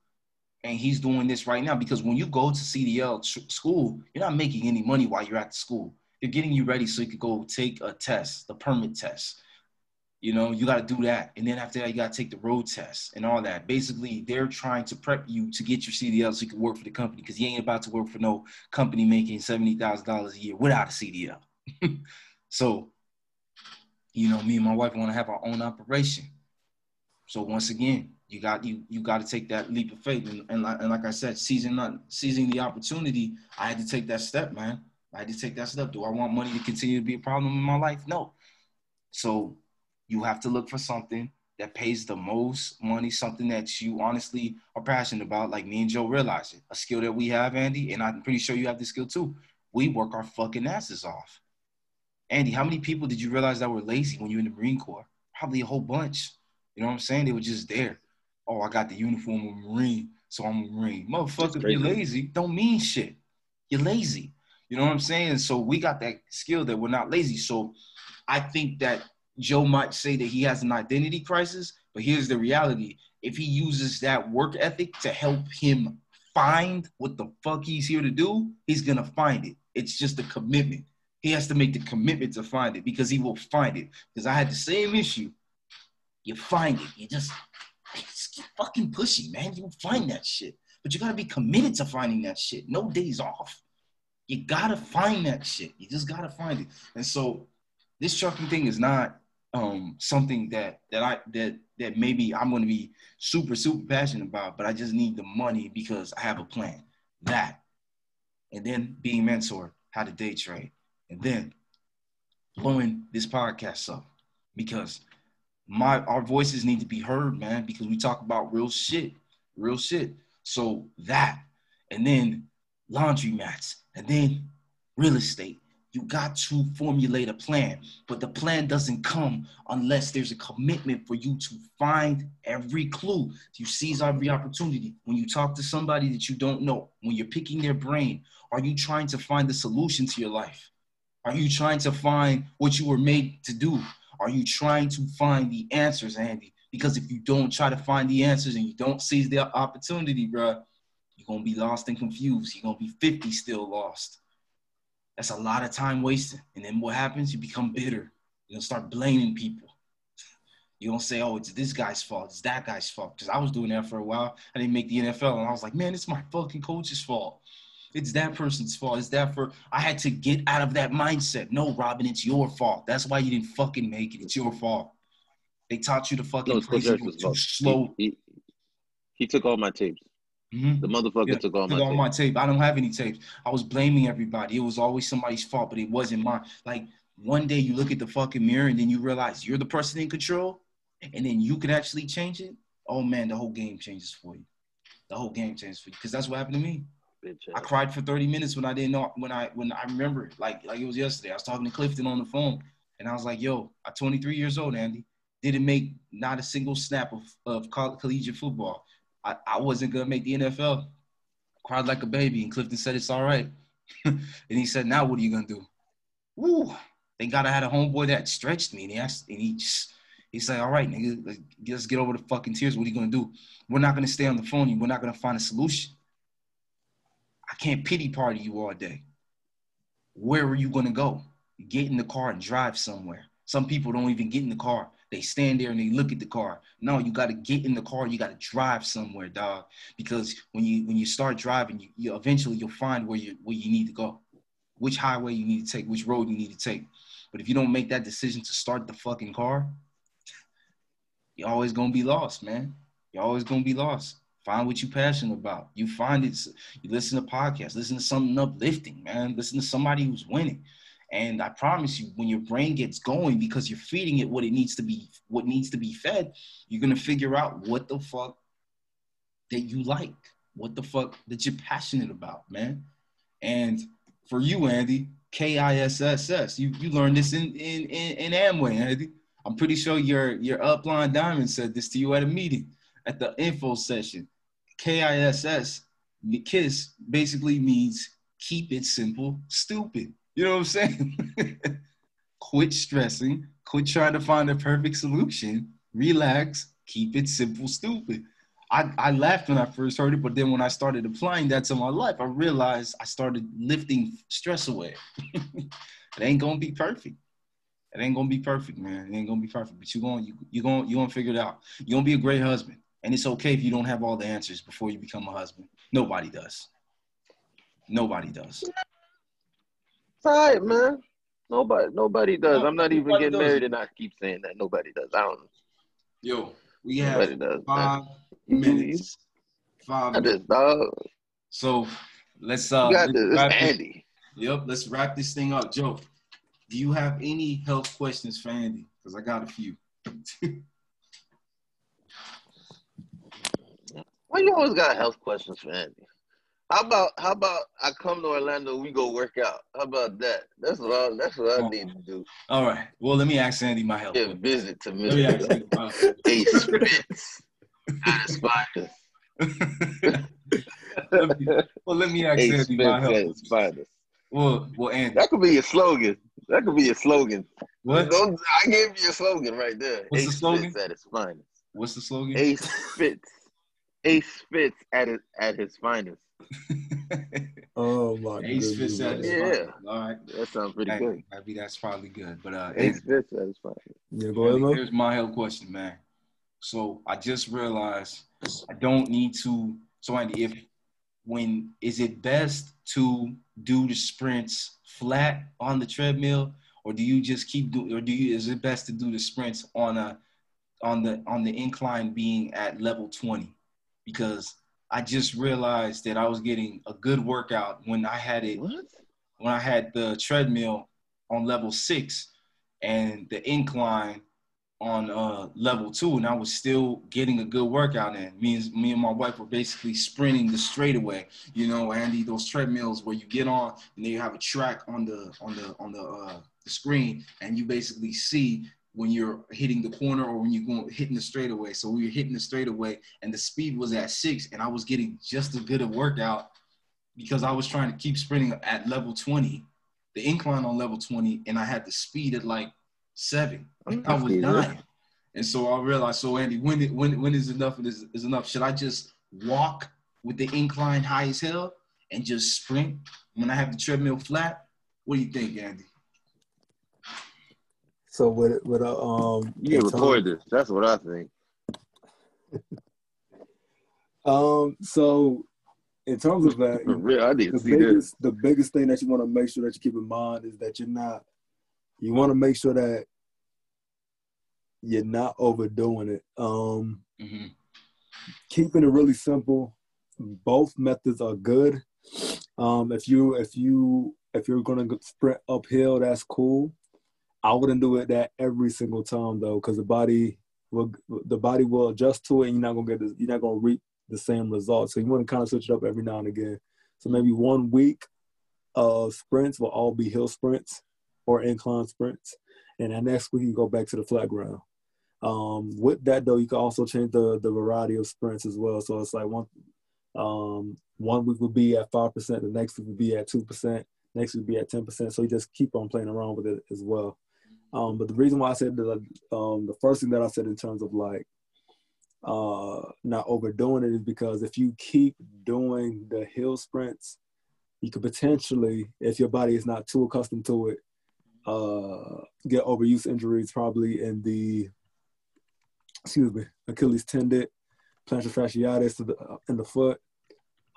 and he's doing this right now because when you go to CDL school you're not making any money while you're at the school. They're getting you ready so you could go take a test the permit test you know you got to do that and then after that you got to take the road test and all that basically they're trying to prep you to get your CDL so you can work for the company because you ain't about to work for no company making $70,000 a year without a CDL So, you know, me and my wife want to have our own operation. So once again, you got you you got to take that leap of faith, and and like, and like I said, seizing not seizing the opportunity, I had to take that step, man. I had to take that step. Do I want money to continue to be a problem in my life? No. So you have to look for something that pays the most money, something that you honestly are passionate about, like me and Joe realize it. A skill that we have, Andy, and I'm pretty sure you have this skill too. We work our fucking asses off. Andy, how many people did you realize that were lazy when you were in the Marine Corps? Probably a whole bunch. You know what I'm saying? They were just there. Oh, I got the uniform of Marine, so I'm a Marine. Motherfucker, you're lazy. Don't mean shit. You're lazy. You know what I'm saying? So we got that skill that we're not lazy. So I think that Joe might say that he has an identity crisis, but here's the reality. If he uses that work ethic to help him find what the fuck he's here to do, he's gonna find it. It's just a commitment. He has to make the commitment to find it because he will find it. Because I had the same issue. You find it. You just, just get fucking pushy, man. You'll find that shit. But you gotta be committed to finding that shit. No days off. You gotta find that shit. You just gotta find it. And so this trucking thing is not um, something that that I that that maybe I'm gonna be super super passionate about, but I just need the money because I have a plan. That, and then being mentored, how to day trade, and then blowing this podcast up because my our voices need to be heard, man, because we talk about real shit, real shit. So that, and then laundry mats, and then real estate. You got to formulate a plan, but the plan doesn't come unless there's a commitment for you to find every clue. You seize every opportunity. When you talk to somebody that you don't know, when you're picking their brain, are you trying to find the solution to your life? Are you trying to find what you were made to do? Are you trying to find the answers, Andy? Because if you don't try to find the answers and you don't seize the opportunity, bro, you're gonna be lost and confused. You're gonna be 50 still lost. That's a lot of time wasted. And then what happens? You become bitter. You're gonna start blaming people. You don't say, oh, it's this guy's fault, it's that guy's fault. Because I was doing that for a while. I didn't make the NFL, and I was like, man, it's my fucking coach's fault. It's that person's fault. It's that for I had to get out of that mindset. No, Robin, it's your fault. That's why you didn't fucking make it. It's your fault. They taught you to fucking No, play too slow. He, he, he took all my tapes. Mhm. The motherfucker Yeah, took all took my all tapes. my tape. I don't have any tapes. I was blaming everybody. It was always somebody's fault, but it wasn't mine. Like one day you look at the fucking mirror and then you realize you're the person in control, and then you can actually change it. Oh man, the whole game changes for you. The whole game changes for you because that's what happened to me. I cried for 30 minutes when I didn't know when I when I remember it, like like it was yesterday. I was talking to Clifton on the phone and I was like, yo, I'm 23 years old, Andy. Didn't make not a single snap of, of coll- collegiate football. I, I wasn't gonna make the NFL. Cried like a baby, and Clifton said it's all right. and he said, now what are you gonna do? Woo! Thank God I had a homeboy that stretched me, and he asked, and he just he said, all right, nigga, let's- let's get over the fucking tears. What are you gonna do? We're not gonna stay on the phone. We're not gonna find a solution. I can't pity party you all day. Where are you gonna go? Get in the car and drive somewhere. Some people don't even get in the car. They stand there and they look at the car. No, you gotta get in the car. You gotta drive somewhere, dog. Because when you when you start driving, you, you eventually you'll find where you where you need to go, which highway you need to take, which road you need to take. But if you don't make that decision to start the fucking car, you're always gonna be lost, man. You're always gonna be lost. Find what you're passionate about. You find it. You listen to podcasts. Listen to something uplifting, man. Listen to somebody who's winning. And I promise you, when your brain gets going, because you're feeding it what it needs to be, what needs to be fed, you're gonna figure out what the fuck that you like, what the fuck that you're passionate about, man. And for you, Andy, K I S S S, you you learned this in in in, in Amway, Andy. I'm pretty sure your your upline diamond said this to you at a meeting at the info session. KISS, the KISS basically means keep it simple, stupid. You know what I'm saying? quit stressing, quit trying to find a perfect solution, relax, keep it simple, stupid. I, I laughed when I first heard it, but then when I started applying that to my life, I realized I started lifting stress away. it ain't gonna be perfect. It ain't gonna be perfect, man. It ain't gonna be perfect, but you going you you gonna you gonna figure it out. You're gonna be a great husband, and it's okay if you don't have all the answers before you become a husband. Nobody does. Nobody does. It's all right, man. Nobody, nobody does. No, I'm not even getting does. married, and I keep saying that nobody does. I don't. Yo, we have Nobody have does. Man. five You, you minutes. Five minutes. this, dog. So let's uh You got let's this. It's wrap this- Andy. Yep, let's wrap this thing up. Joe, do you have any health questions for Andy? Because I got a few. Why you always got health questions for Andy? How about how about I come to Orlando, we go work out? How about that? That's what I that's what I Oh. need to do. All right. Well, let me ask Andy my. Give a visit to Let me ask Mr. Andy my health. Ace Spitz at his finest. Let me- well, let me ask Ace Andy Spitz my his finest. Well, well, Andy, That could be your slogan. That could be your slogan. what? Don't, I gave you a slogan right there. What's the slogan? Spitz at his finest. What's the slogan? Ace Spitz. Ace Spitz at his, at his finest. Oh my Ace Fitz at his. Yeah. All right. That sounds pretty Hey, good. Maybe that's probably good. But uh, Ace Andy, Spitz at his finest. Yeah, go ahead, Mo. Here's my health question, man. So I just realized I don't need to. So Andy, if when is it best to do the sprints flat on the treadmill, or do you just keep doing, or do you is it best to do the sprints on a on the on the incline being at level 20? Because I just realized that I was getting a good workout when I had it What? when I had the treadmill on level six and the incline on uh, level two, and I was still getting a good workout in. Me and me and my wife were basically sprinting the straightaway. You know, Andy, those treadmills where you get on and then you have a track on the on the on the, uh, the screen, and you basically see when you're hitting the corner or when you're going hitting the straightaway. So we were hitting the straightaway, and the speed was at six, and I was getting just as good a workout because I was trying to keep sprinting at level 20, the incline on level 20, and I had the speed at like seven. I was dying. And so I realized, so Andy, when it, when when is enough is, is enough? Should I just walk with the incline high as hell and just sprint when I have the treadmill flat? What do you think, Andy? So with with a um, You can in terms- record this. That's what I think. Um, so in terms of that, real, I need the to see this. biggest the biggest thing that you want to make sure that you keep in mind is that you're not you want to make sure that you're not overdoing it. Um, Mm-hmm. keeping it really simple. Both methods are good. Um, if you if you if you're gonna go sprint uphill, that's cool. I wouldn't do it that every single time though, because the body will the body will adjust to it, and you're not gonna get the, you're not gonna reap the same results. So you want to kind of switch it up every now and again. So maybe one week of sprints will all be hill sprints or incline sprints, and then next week you go back to the flat ground. Um, with that though, you can also change the the variety of sprints as well. So it's like one um, one week would be at five percent, the next week would be at two percent, next would be at ten percent. So you just keep on playing around with it as well. Um, but the reason why I said that, um, the first thing that I said in terms of like uh, not overdoing it is because if you keep doing the hill sprints, you could potentially, if your body is not too accustomed to it, uh, get overuse injuries probably in the excuse me Achilles tendon, plantar fasciitis to the, uh, in the foot,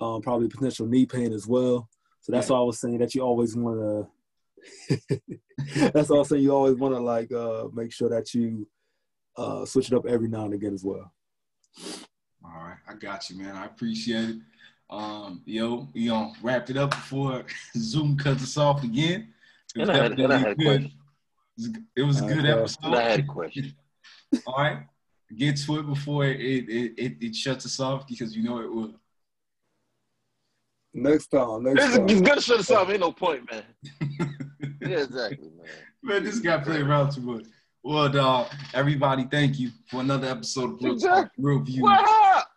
um, probably potential knee pain as well. So that's why I was saying that you always want to. that's also you always want to like uh, make sure that you uh, switch it up every now and again as well. All right, I got you, man. I appreciate it. Um, yo, we gonna wrap it up before Zoom cuts us off again. It was And I had, and I had a question. good. It was a good Okay. episode. I had a question. All right, get to it before it it, it it shuts us off because you know it will. Next time, next It's, time. it's gonna shut us off. Ain't no point, man. Yeah, exactly, man. Man, this guy played around too much. Well, dog, everybody, thank you for another episode of Real Talk Real View What up?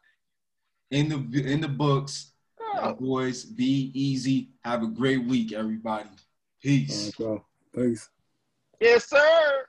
in the in the books. Y'all boys, be easy. Have a great week, everybody. Peace. All right, y'all. Peace. Yes, sir.